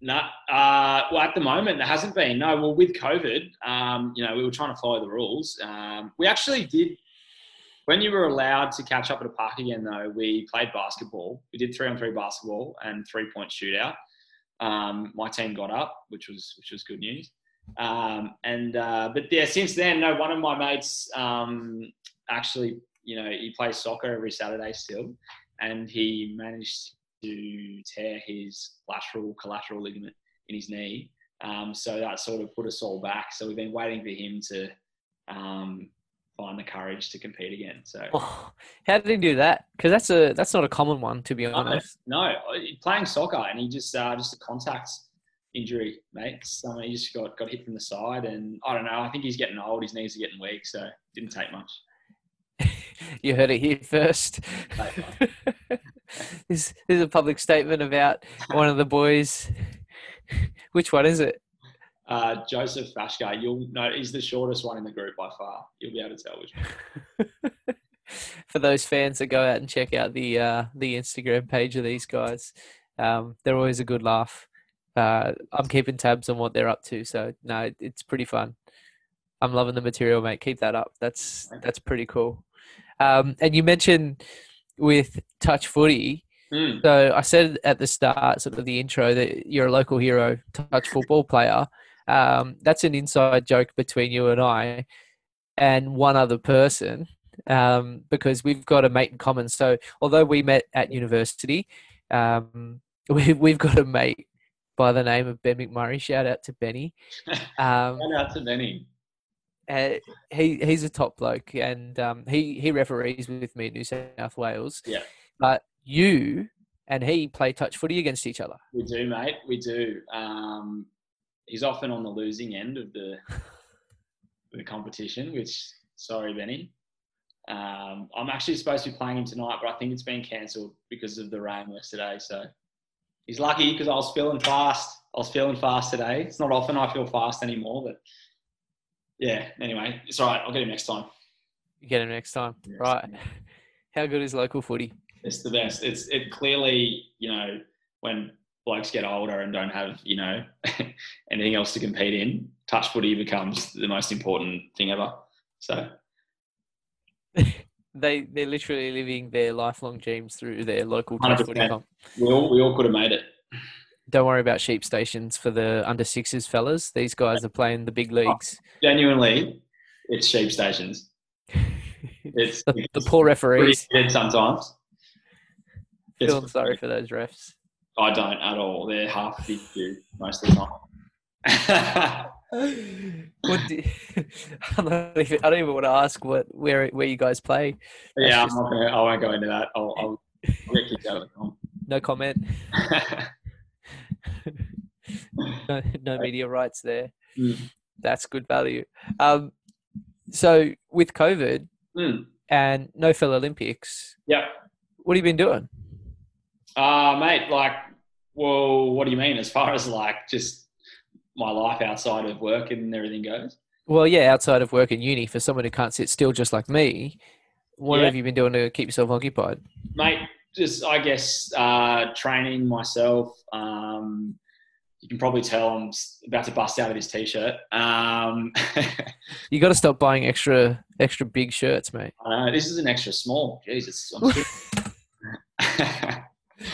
[SPEAKER 5] No, uh, well, at the moment there hasn't been. No, well, with COVID, um, you know, we were trying to follow the rules. Um, we actually did. When you were allowed to catch up at a park again, though, we played basketball. We did three on three basketball and three point shootout. Um, my team got up, which was which was good news. Um, and uh, but yeah, since then, no, one of my mates um, actually, you know, he plays soccer every Saturday still, and he managed to tear his lateral collateral ligament in his knee. Um, so that sort of put us all back. So we've been waiting for him to um, find the courage to compete again. So
[SPEAKER 1] Oh, how did he do that? Because that's a that's not a common one, to be honest.
[SPEAKER 5] no, playing soccer and he just uh, just a contact injury, mate. So he just got got hit from the side, and I don't know. I think he's getting old. His knees are getting weak, so didn't take much.
[SPEAKER 1] You heard it here first. this, this is a public statement about one of the boys. Which one is it?
[SPEAKER 5] Uh, Joseph Fashka, you'll know he's the shortest one in the group by far. You'll be able to tell which one.
[SPEAKER 1] for those fans that go out and check out the uh, the Instagram page of these guys, um, they're always a good laugh. Uh, I'm keeping tabs on what they're up to, so no, it's pretty fun. I'm loving the material, mate. Keep that up. That's that's pretty cool. Um, and you mentioned with touch footy.
[SPEAKER 5] Mm.
[SPEAKER 1] So I said at the start, sort of the intro, that you're a local hero, touch football player. Um, that's an inside joke between you and I, and one other person, um, because we've got a mate in common. So although we met at university, um, we, we've got a mate by the name of Ben McMurray. Shout out to Benny. Um,
[SPEAKER 5] Shout out to Benny.
[SPEAKER 1] Uh, he he's a top bloke, and um, he he referees with me in New South Wales.
[SPEAKER 5] Yeah.
[SPEAKER 1] But you and he play touch footy against each other.
[SPEAKER 5] We do, mate. We do. Um, he's often on the losing end of the the competition, which sorry, Benny. Um, I'm actually supposed to be playing him tonight, but I think it's been cancelled because of the rain yesterday. So he's lucky because I was feeling fast. I was feeling fast today. It's not often I feel fast anymore, but yeah. Anyway, it's all right. I'll get him next time.
[SPEAKER 1] You get him next time,
[SPEAKER 5] Yes.
[SPEAKER 1] right? How good is local footy?
[SPEAKER 5] It's the best. It's it clearly, you know, when blokes get older and don't have, you know, anything else to compete in, touch footy becomes the most important thing ever. So
[SPEAKER 1] They they're literally living their lifelong dreams through their local touch footy
[SPEAKER 5] 100%.
[SPEAKER 1] comp.
[SPEAKER 5] we all we all could have made it.
[SPEAKER 1] Don't worry about sheep stations for the under sixes fellas. These guys are playing the big oh, leagues.
[SPEAKER 5] Genuinely, it's sheep stations. It's,
[SPEAKER 1] the, the
[SPEAKER 5] it's
[SPEAKER 1] poor referees.
[SPEAKER 5] sometimes. It's-
[SPEAKER 1] Feeling sorry for those refs.
[SPEAKER 5] I don't at all. They're half big dude most of the time.
[SPEAKER 1] what do, I'm not even, I don't even want to ask what where where you guys play.
[SPEAKER 5] yeah, I'm not gonna. I won't go into that. I'll, I'll, I'll get kicked out of the comp.
[SPEAKER 1] No comment. no, no media rights there.
[SPEAKER 5] Mm.
[SPEAKER 1] That's good value. Um, so with COVID
[SPEAKER 5] Mm.
[SPEAKER 1] and no Phil Olympics,
[SPEAKER 5] Yep.
[SPEAKER 1] what have you been doing?
[SPEAKER 5] Uh, mate, like, well, what do you mean as far as like just my life outside of work and everything goes?
[SPEAKER 1] Well, yeah, outside of work and uni, for someone who can't sit still just like me, what
[SPEAKER 5] Yeah.
[SPEAKER 1] have you been doing to keep yourself occupied?
[SPEAKER 5] Mate, just, I guess, uh, training myself. Um, you can probably tell I'm about to bust out of this t-shirt. Um,
[SPEAKER 1] You got to stop buying extra extra big shirts, mate.
[SPEAKER 5] I know, this is an extra small. Jesus. I'm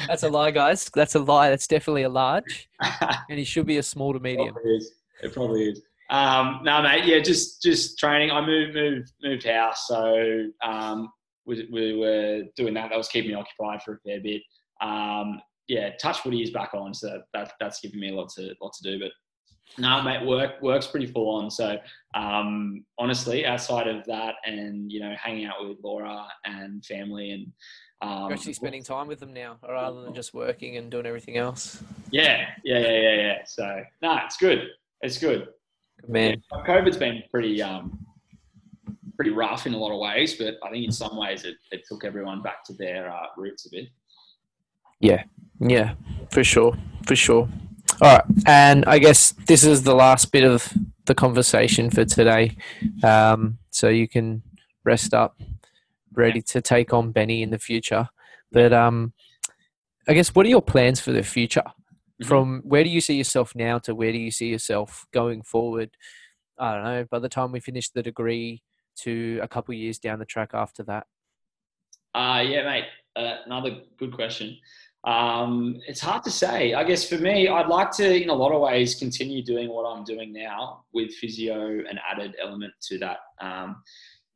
[SPEAKER 1] That's a lie, guys. That's a lie. That's definitely a large, and he should be a small to medium.
[SPEAKER 5] Probably is. It probably is. Um, no, mate. Yeah, just just training. I moved moved moved house, so um, we, we were doing that. That was keeping me occupied for a fair bit. Um, yeah, touch footy is back on, so that that's giving me a lot to lot to do. But no, mate, work work's pretty full on. So um, honestly, outside of that, and you know, hanging out with Laura and family, and um,
[SPEAKER 1] You're actually spending time with them now, rather than just working and doing everything else.
[SPEAKER 5] yeah, yeah, yeah, yeah, yeah. So no, it's good. It's good.
[SPEAKER 1] Good man.
[SPEAKER 5] COVID's been pretty um, pretty rough in a lot of ways, but I think in some ways it, it took everyone back to their uh, roots a bit.
[SPEAKER 1] Yeah, yeah, for sure, for sure. All right, and I guess this is the last bit of the conversation for today, um, so you can rest up, ready to take on Benny in the future. But um, I guess what are your plans for the future?
[SPEAKER 5] Mhm.
[SPEAKER 1] From where do you see yourself now to where do you see yourself going forward? I don't know. By the time we finish the degree, to a couple years down the track after that.
[SPEAKER 5] Uh, yeah, mate. Uh, another good question. Um, it's hard to say. I guess for me, I'd like to, in a lot of ways, continue doing what I'm doing now with physio, an added element to that. Um,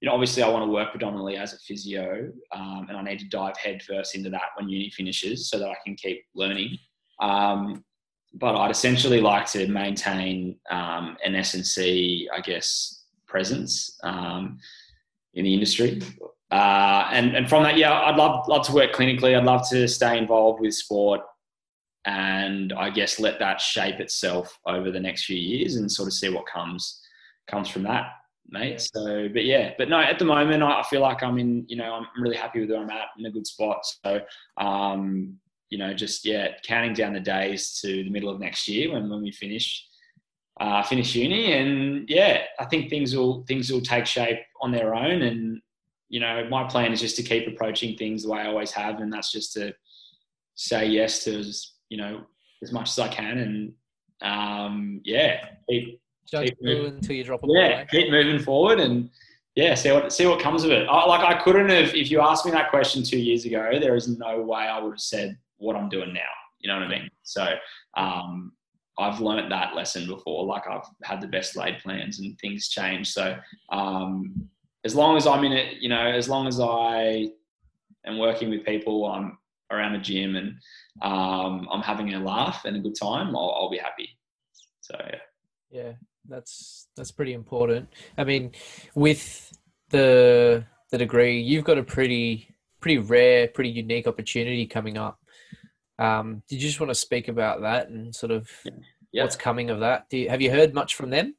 [SPEAKER 5] you know, obviously, I want to work predominantly as a physio, um, and I need to dive headfirst into that when uni finishes, so that I can keep learning. Um, but I'd essentially like to maintain um, an S and C, I guess, presence um, in the industry. Uh, and and from that, yeah, I'd love love to work clinically. I'd love to stay involved with sport, and I guess let that shape itself over the next few years, and sort of see what comes comes from that, mate. So, but yeah, but no, at the moment, I feel like I'm in. You know, I'm really happy with where I'm at, in a good spot. So, um, you know, just yeah, counting down the days to the middle of next year when when we finish uh, finish uni, and yeah, I think things will things will take shape on their own, and you know, my plan is just to keep approaching things the way I always have, and that's just to say yes to as you know as much as I can, and um, yeah, keep keep moving.
[SPEAKER 1] until you drop a ball.
[SPEAKER 5] yeah,
[SPEAKER 1] eh?
[SPEAKER 5] keep moving forward, and yeah, see what see what comes of it. I, like I couldn't have if you asked me that question two years ago, there is no way I would have said what I'm doing now. You know what I mean? So um, I've learnt that lesson before. Like I've had the best laid plans, and things change. So um, as long as I'm in it, you know, as long as I am working with people, I'm around the gym, and um, I'm having a laugh and a good time, I'll, I'll be happy. So yeah.
[SPEAKER 1] Yeah, that's that's pretty important. I mean, with the the degree, you've got a pretty pretty rare, pretty unique opportunity coming up. Um, did you just want to speak about that and sort of
[SPEAKER 5] Yeah.
[SPEAKER 1] what's coming of that? Do you, have you heard much from them?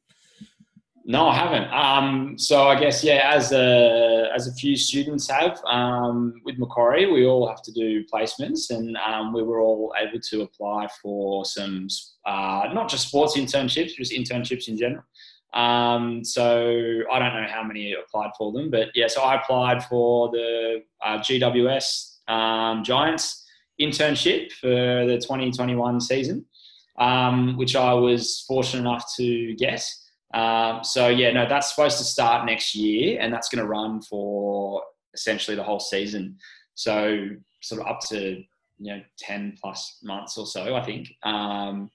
[SPEAKER 5] No, I haven't. Um, so I guess yeah, as a as a few students have um, with Macquarie, we all have to do placements, and um, we were all able to apply for some uh, not just sports internships, just internships in general. Um, so I don't know how many applied for them, but yeah, so I applied for the uh, GWS um, Giants internship for the 2021 season, um, which I was fortunate enough to get. Um, so yeah, no, that's supposed to start next year, and that's going to run for essentially the whole season. So sort of up to you know ten plus months or so, I think. Um,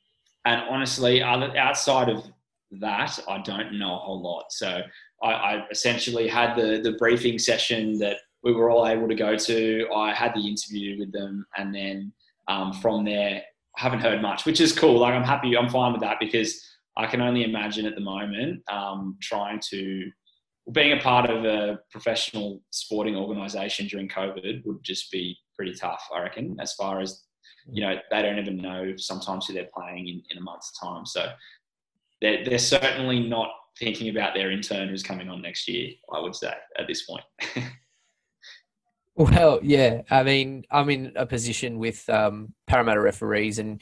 [SPEAKER 5] and honestly, outside of that, I don't know a whole lot. So I, I essentially had the the briefing session that we were all able to go to. I had the interview with them, and then um, from there, I haven't heard much, which is cool. Like I'm happy, I'm fine with that because I can only imagine at the moment um, trying to being a part of a professional sporting organisation during COVID would just be pretty tough. I reckon, as far as you know, they don't even know sometimes who they're playing in, in a month's time. So they're they're certainly not thinking about their intern who's coming on next year. I would say at this point.
[SPEAKER 1] Well, yeah. I mean, I'm in a position with um, Parramatta referees and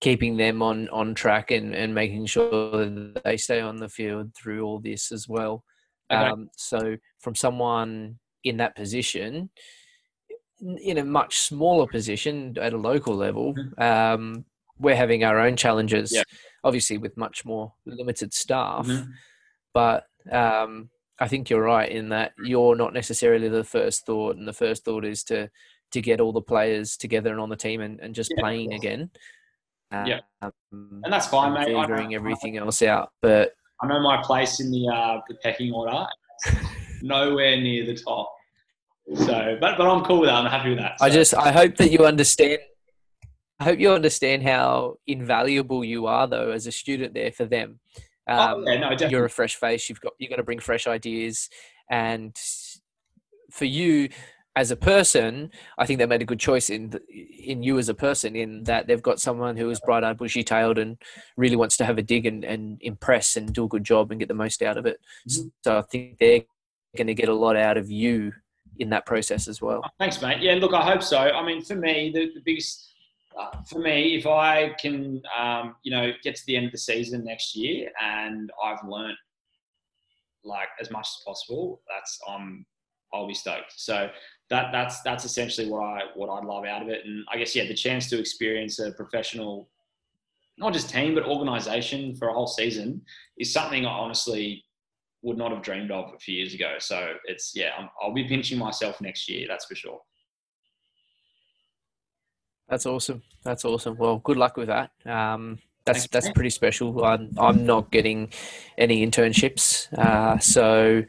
[SPEAKER 1] keeping them on, on track and, and making sure that they stay on the field through all this as well.
[SPEAKER 5] Okay.
[SPEAKER 1] Um, so, from someone in that position, in- a much smaller position at a local level, um, we're having our own challenges,
[SPEAKER 5] Yeah.
[SPEAKER 1] obviously with much more limited staff.
[SPEAKER 5] Mhm.
[SPEAKER 1] But um, I think you're right in that you're not necessarily the first thought, and the first thought is to to get all the players together and on the team and, and just
[SPEAKER 5] Yeah,
[SPEAKER 1] playing again.
[SPEAKER 5] Yeah.
[SPEAKER 1] Um,
[SPEAKER 5] And that's fine, mate.
[SPEAKER 1] Figuring everything else out, but
[SPEAKER 5] I know my place in the uh, the pecking order. Nowhere near the top. So, but but I'm cool with that. I'm happy with that.
[SPEAKER 1] I just I hope that you understand. I hope you understand how invaluable you are, though, as a student there for them.
[SPEAKER 5] Oh,
[SPEAKER 1] Um,
[SPEAKER 5] yeah, no, definitely.
[SPEAKER 1] you're a fresh face. You've got you got to bring fresh ideas, and for you as a person, I think they made a good choice in the, in you as a person. In that they've got someone who is bright-eyed, bushy-tailed, and really wants to have a dig and, and impress and do a good job and get the most out of it.
[SPEAKER 5] Mhm.
[SPEAKER 1] So I think they're going to get a lot out of you in that process as well.
[SPEAKER 5] Thanks, mate. Yeah, look, I hope so. I mean, for me, the, the biggest for me, if I can, um, you know, get to the end of the season next year and I've learnt like as much as possible, that's um, I'll be stoked. So that that's that's essentially what I what I'd love out of it, and I guess yeah, the chance to experience a professional, not just team but organisation for a whole season is something I honestly would not have dreamed of a few years ago. So it's yeah, I'm, I'll be pinching myself next year, that's for sure.
[SPEAKER 1] That's awesome. That's awesome. Well, good luck with that. Um, that's that's pretty special. I'm I'm not getting any internships, uh, so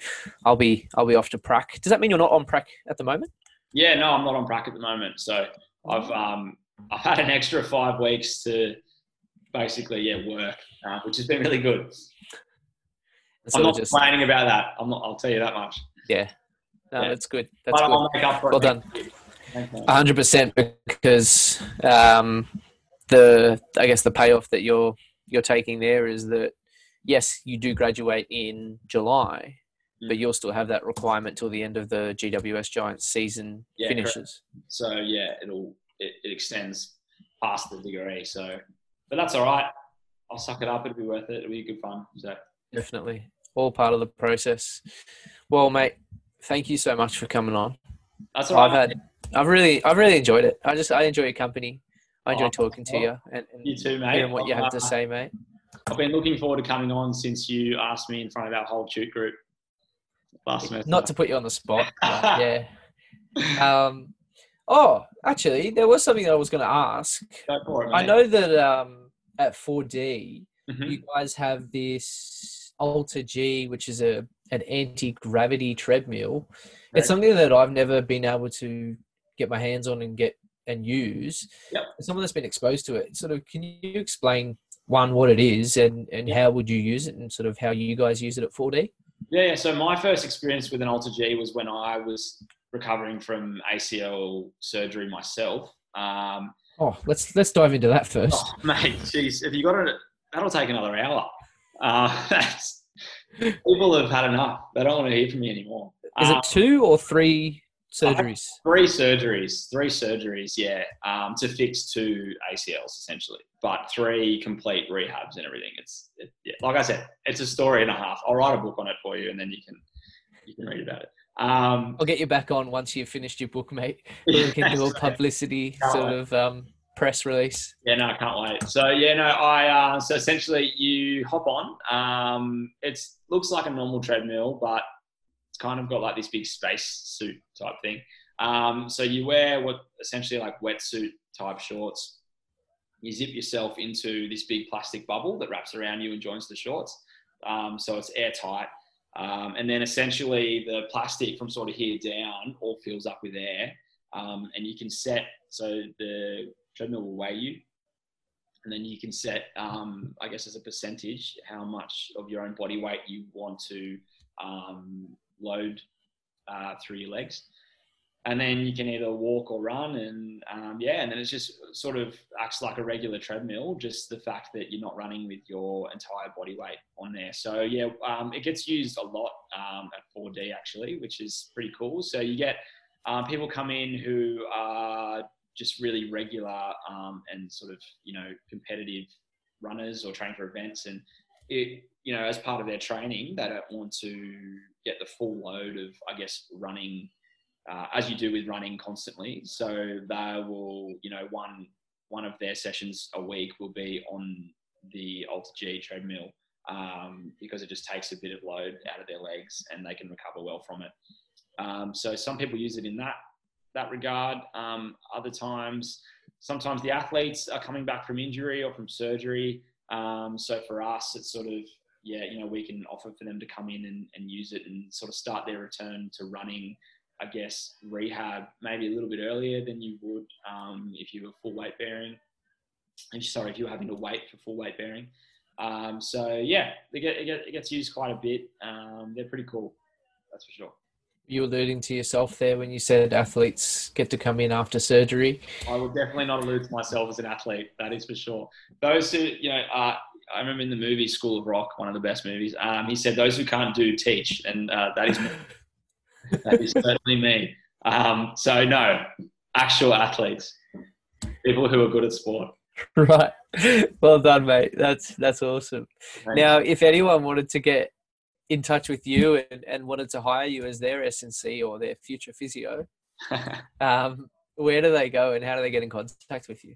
[SPEAKER 1] I'll be I'll be off to prac. Does that mean you're not on prac at the moment?
[SPEAKER 5] Yeah, no, I'm not on prac at the moment. So I've um, I've had an extra five weeks to basically yeah work, uh, which has been really good.
[SPEAKER 1] It's
[SPEAKER 5] I'm not
[SPEAKER 1] just
[SPEAKER 5] complaining about that. I'm not. I'll tell you that much.
[SPEAKER 1] yeah. No,
[SPEAKER 5] Yeah.
[SPEAKER 1] that's good. That's
[SPEAKER 5] But
[SPEAKER 1] good.
[SPEAKER 5] I'll make up for it.
[SPEAKER 1] Well done.
[SPEAKER 5] Next year. Thanks, mate.
[SPEAKER 1] hundred percent because um, the I guess the payoff that you're you're taking there is that yes, you do graduate in July, but
[SPEAKER 5] Mm.
[SPEAKER 1] you'll still have that requirement till the end of the GWS Giants season
[SPEAKER 5] Yeah, correct.
[SPEAKER 1] finishes.
[SPEAKER 5] So yeah, it'll it, it extends past the degree. So, but that's all right. I'll suck it up. It'll be worth it. It'll be good fun. So
[SPEAKER 1] Definitely. All part of the process. Well, mate, thank you so much for coming on.
[SPEAKER 5] That's all
[SPEAKER 1] I've
[SPEAKER 5] right.
[SPEAKER 1] had, I've really, I've really enjoyed it. I just, I enjoy your company. I enjoy
[SPEAKER 5] Oh,
[SPEAKER 1] talking to
[SPEAKER 5] well,
[SPEAKER 1] you and, and
[SPEAKER 5] You too, mate.
[SPEAKER 1] hearing what you have to say, mate.
[SPEAKER 5] I've been looking forward to coming on since you asked me in front of our whole shoot group last semester.
[SPEAKER 1] Not to put you on the spot, but yeah. Um, oh, actually, there was something that I was going to ask.
[SPEAKER 5] It,
[SPEAKER 1] I know that um, at 4D,
[SPEAKER 5] Mhm.
[SPEAKER 1] you guys have this AlterG, which is a an anti gravity treadmill.
[SPEAKER 5] Right.
[SPEAKER 1] It's something that I've never been able to get my hands on and get and use.
[SPEAKER 5] Yep.
[SPEAKER 1] Someone that's been exposed to it, sort of, can you explain one what it is and and how would you use it and sort of how you guys use it at 4D?
[SPEAKER 5] Yeah. So my first experience with an AlterG was when I was recovering from ACL surgery myself. Um,
[SPEAKER 1] Oh, let's let's dive into that first.
[SPEAKER 5] oh, mate, jeez, if you got it, that'll take another hour. Uh, that's, people have had enough. They don't want to hear from me anymore.
[SPEAKER 1] Is
[SPEAKER 5] Um,
[SPEAKER 1] it two or three surgeries?
[SPEAKER 5] Three surgeries, three surgeries, yeah, um, to fix two ACLs essentially, but three complete rehabs and everything. It's it, yeah, like I said, it's a story and a half. I'll write a book on it for you, and then you can you can read about it. Um,
[SPEAKER 1] I'll get you back on once you've finished your book, mate. We can do a publicity sort of um, press release.
[SPEAKER 5] Yeah, no, I can't wait. So yeah, no, I uh, so essentially you hop on. Um, it looks like a normal treadmill, but kind of got like this big space suit type thing. Um, so you wear what essentially like wetsuit type shorts. You zip yourself into this big plastic bubble that wraps around you and joins the shorts. Um, so it's airtight. Um, and then essentially the plastic from sort of here down all fills up with air. Um, and you can set, so the treadmill will weigh you. And then you can set, um, I guess, as a percentage, how much of your own body weight you want to um, load uh, through your legs. And then you can either walk or run, and um, yeah, and then it's just sort of acts like a regular treadmill. Just the fact that you're not running with your entire body weight on there. So yeah, um, it gets used a lot um, at 4D actually, which is pretty cool. So you get um, people come in who are just really regular um, and sort of you know competitive runners or train for events, and it you know as part of their training, they don't want to get the full load of I guess running uh, as you do with running constantly. So they will, you know, one one of their sessions a week will be on the AlterG treadmill um, because it just takes a bit of load out of their legs and they can recover well from it. Um, so some people use it in that that regard. Um, other times, sometimes the athletes are coming back from injury or from surgery. Um, so for us, it's sort of yeah, you know, we can offer for them to come in and, and use it and sort of start their return to running I guess, rehab maybe a little bit earlier than you would um, if you were full weight bearing. And sorry, if you were having to wait for full weight bearing. Um, so yeah, they get, it, get, it gets used quite a bit. Um, they're pretty cool, that's for sure.
[SPEAKER 1] You alluding to yourself there when you said athletes get to come in after surgery.
[SPEAKER 5] I will definitely not allude to myself as an athlete. That is for sure. Those who, you know, uh, I remember in the movie School of Rock, one of the best movies. Um, he said, "Those who can't do teach," and uh, that is me. that is certainly me. Um, so no, actual athletes, people who are good at sport.
[SPEAKER 1] Right. Well done, mate. That's that's awesome. Now, if anyone wanted to get in touch with you and, and wanted to hire you as their SNC or their future physio, um, where do they go and how do they get in contact with you?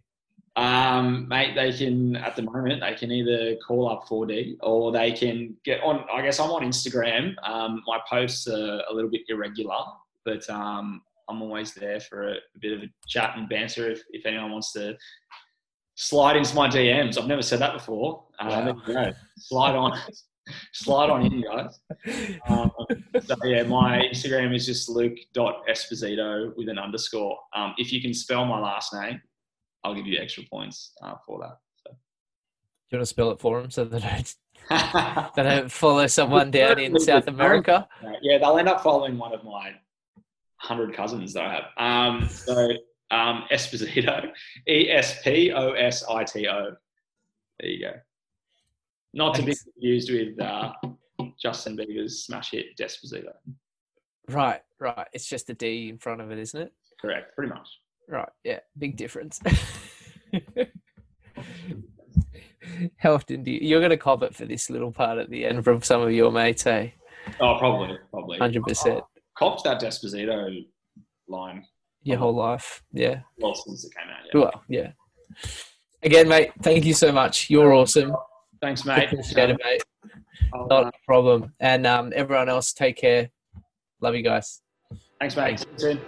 [SPEAKER 5] Um, mate, they can at the moment they can either call up 4D or they can get on. I guess I'm on Instagram. Um, my posts are a little bit irregular, but um, I'm always there for a, a bit of a chat and banter if, if anyone wants to slide into my DMs. I've never said that before. Um,
[SPEAKER 1] Wow.
[SPEAKER 5] Slide on, slide on in, guys. Um, so yeah, my Instagram is just luke.esposito with an underscore. Um, if you can spell my last name, I'll give you extra points uh, for that.
[SPEAKER 1] Do you want to spell it for them so they don't,
[SPEAKER 5] So.
[SPEAKER 1] they don't follow someone down in South America?
[SPEAKER 5] yeah, they'll end up following one of my hundred cousins that I have. Um, so um, Esposito, E S P O S I T O. There you go. Not to be confused with uh, Justin Bieber's smash hit Despacito.
[SPEAKER 1] Right, right. It's just a D in front of it, isn't it?
[SPEAKER 5] Correct, pretty much.
[SPEAKER 1] Right. Yeah. Big difference. How often do you, you're going to cop it for this little part at the end from some of your mates, eh?
[SPEAKER 5] Oh, probably, probably.
[SPEAKER 1] 100%.
[SPEAKER 5] copped that Despacito line
[SPEAKER 1] Your whole life. Yeah.
[SPEAKER 5] well since it came out. Yeah.
[SPEAKER 1] Well, yeah. Again, mate, thank you so much. You're awesome.
[SPEAKER 5] Thanks, mate.
[SPEAKER 1] Appreciate it, mate.
[SPEAKER 5] I'll,
[SPEAKER 1] Not
[SPEAKER 5] uh,
[SPEAKER 1] a problem. And um, everyone else, take care. Love you guys.
[SPEAKER 5] thanks, mate. See you soon.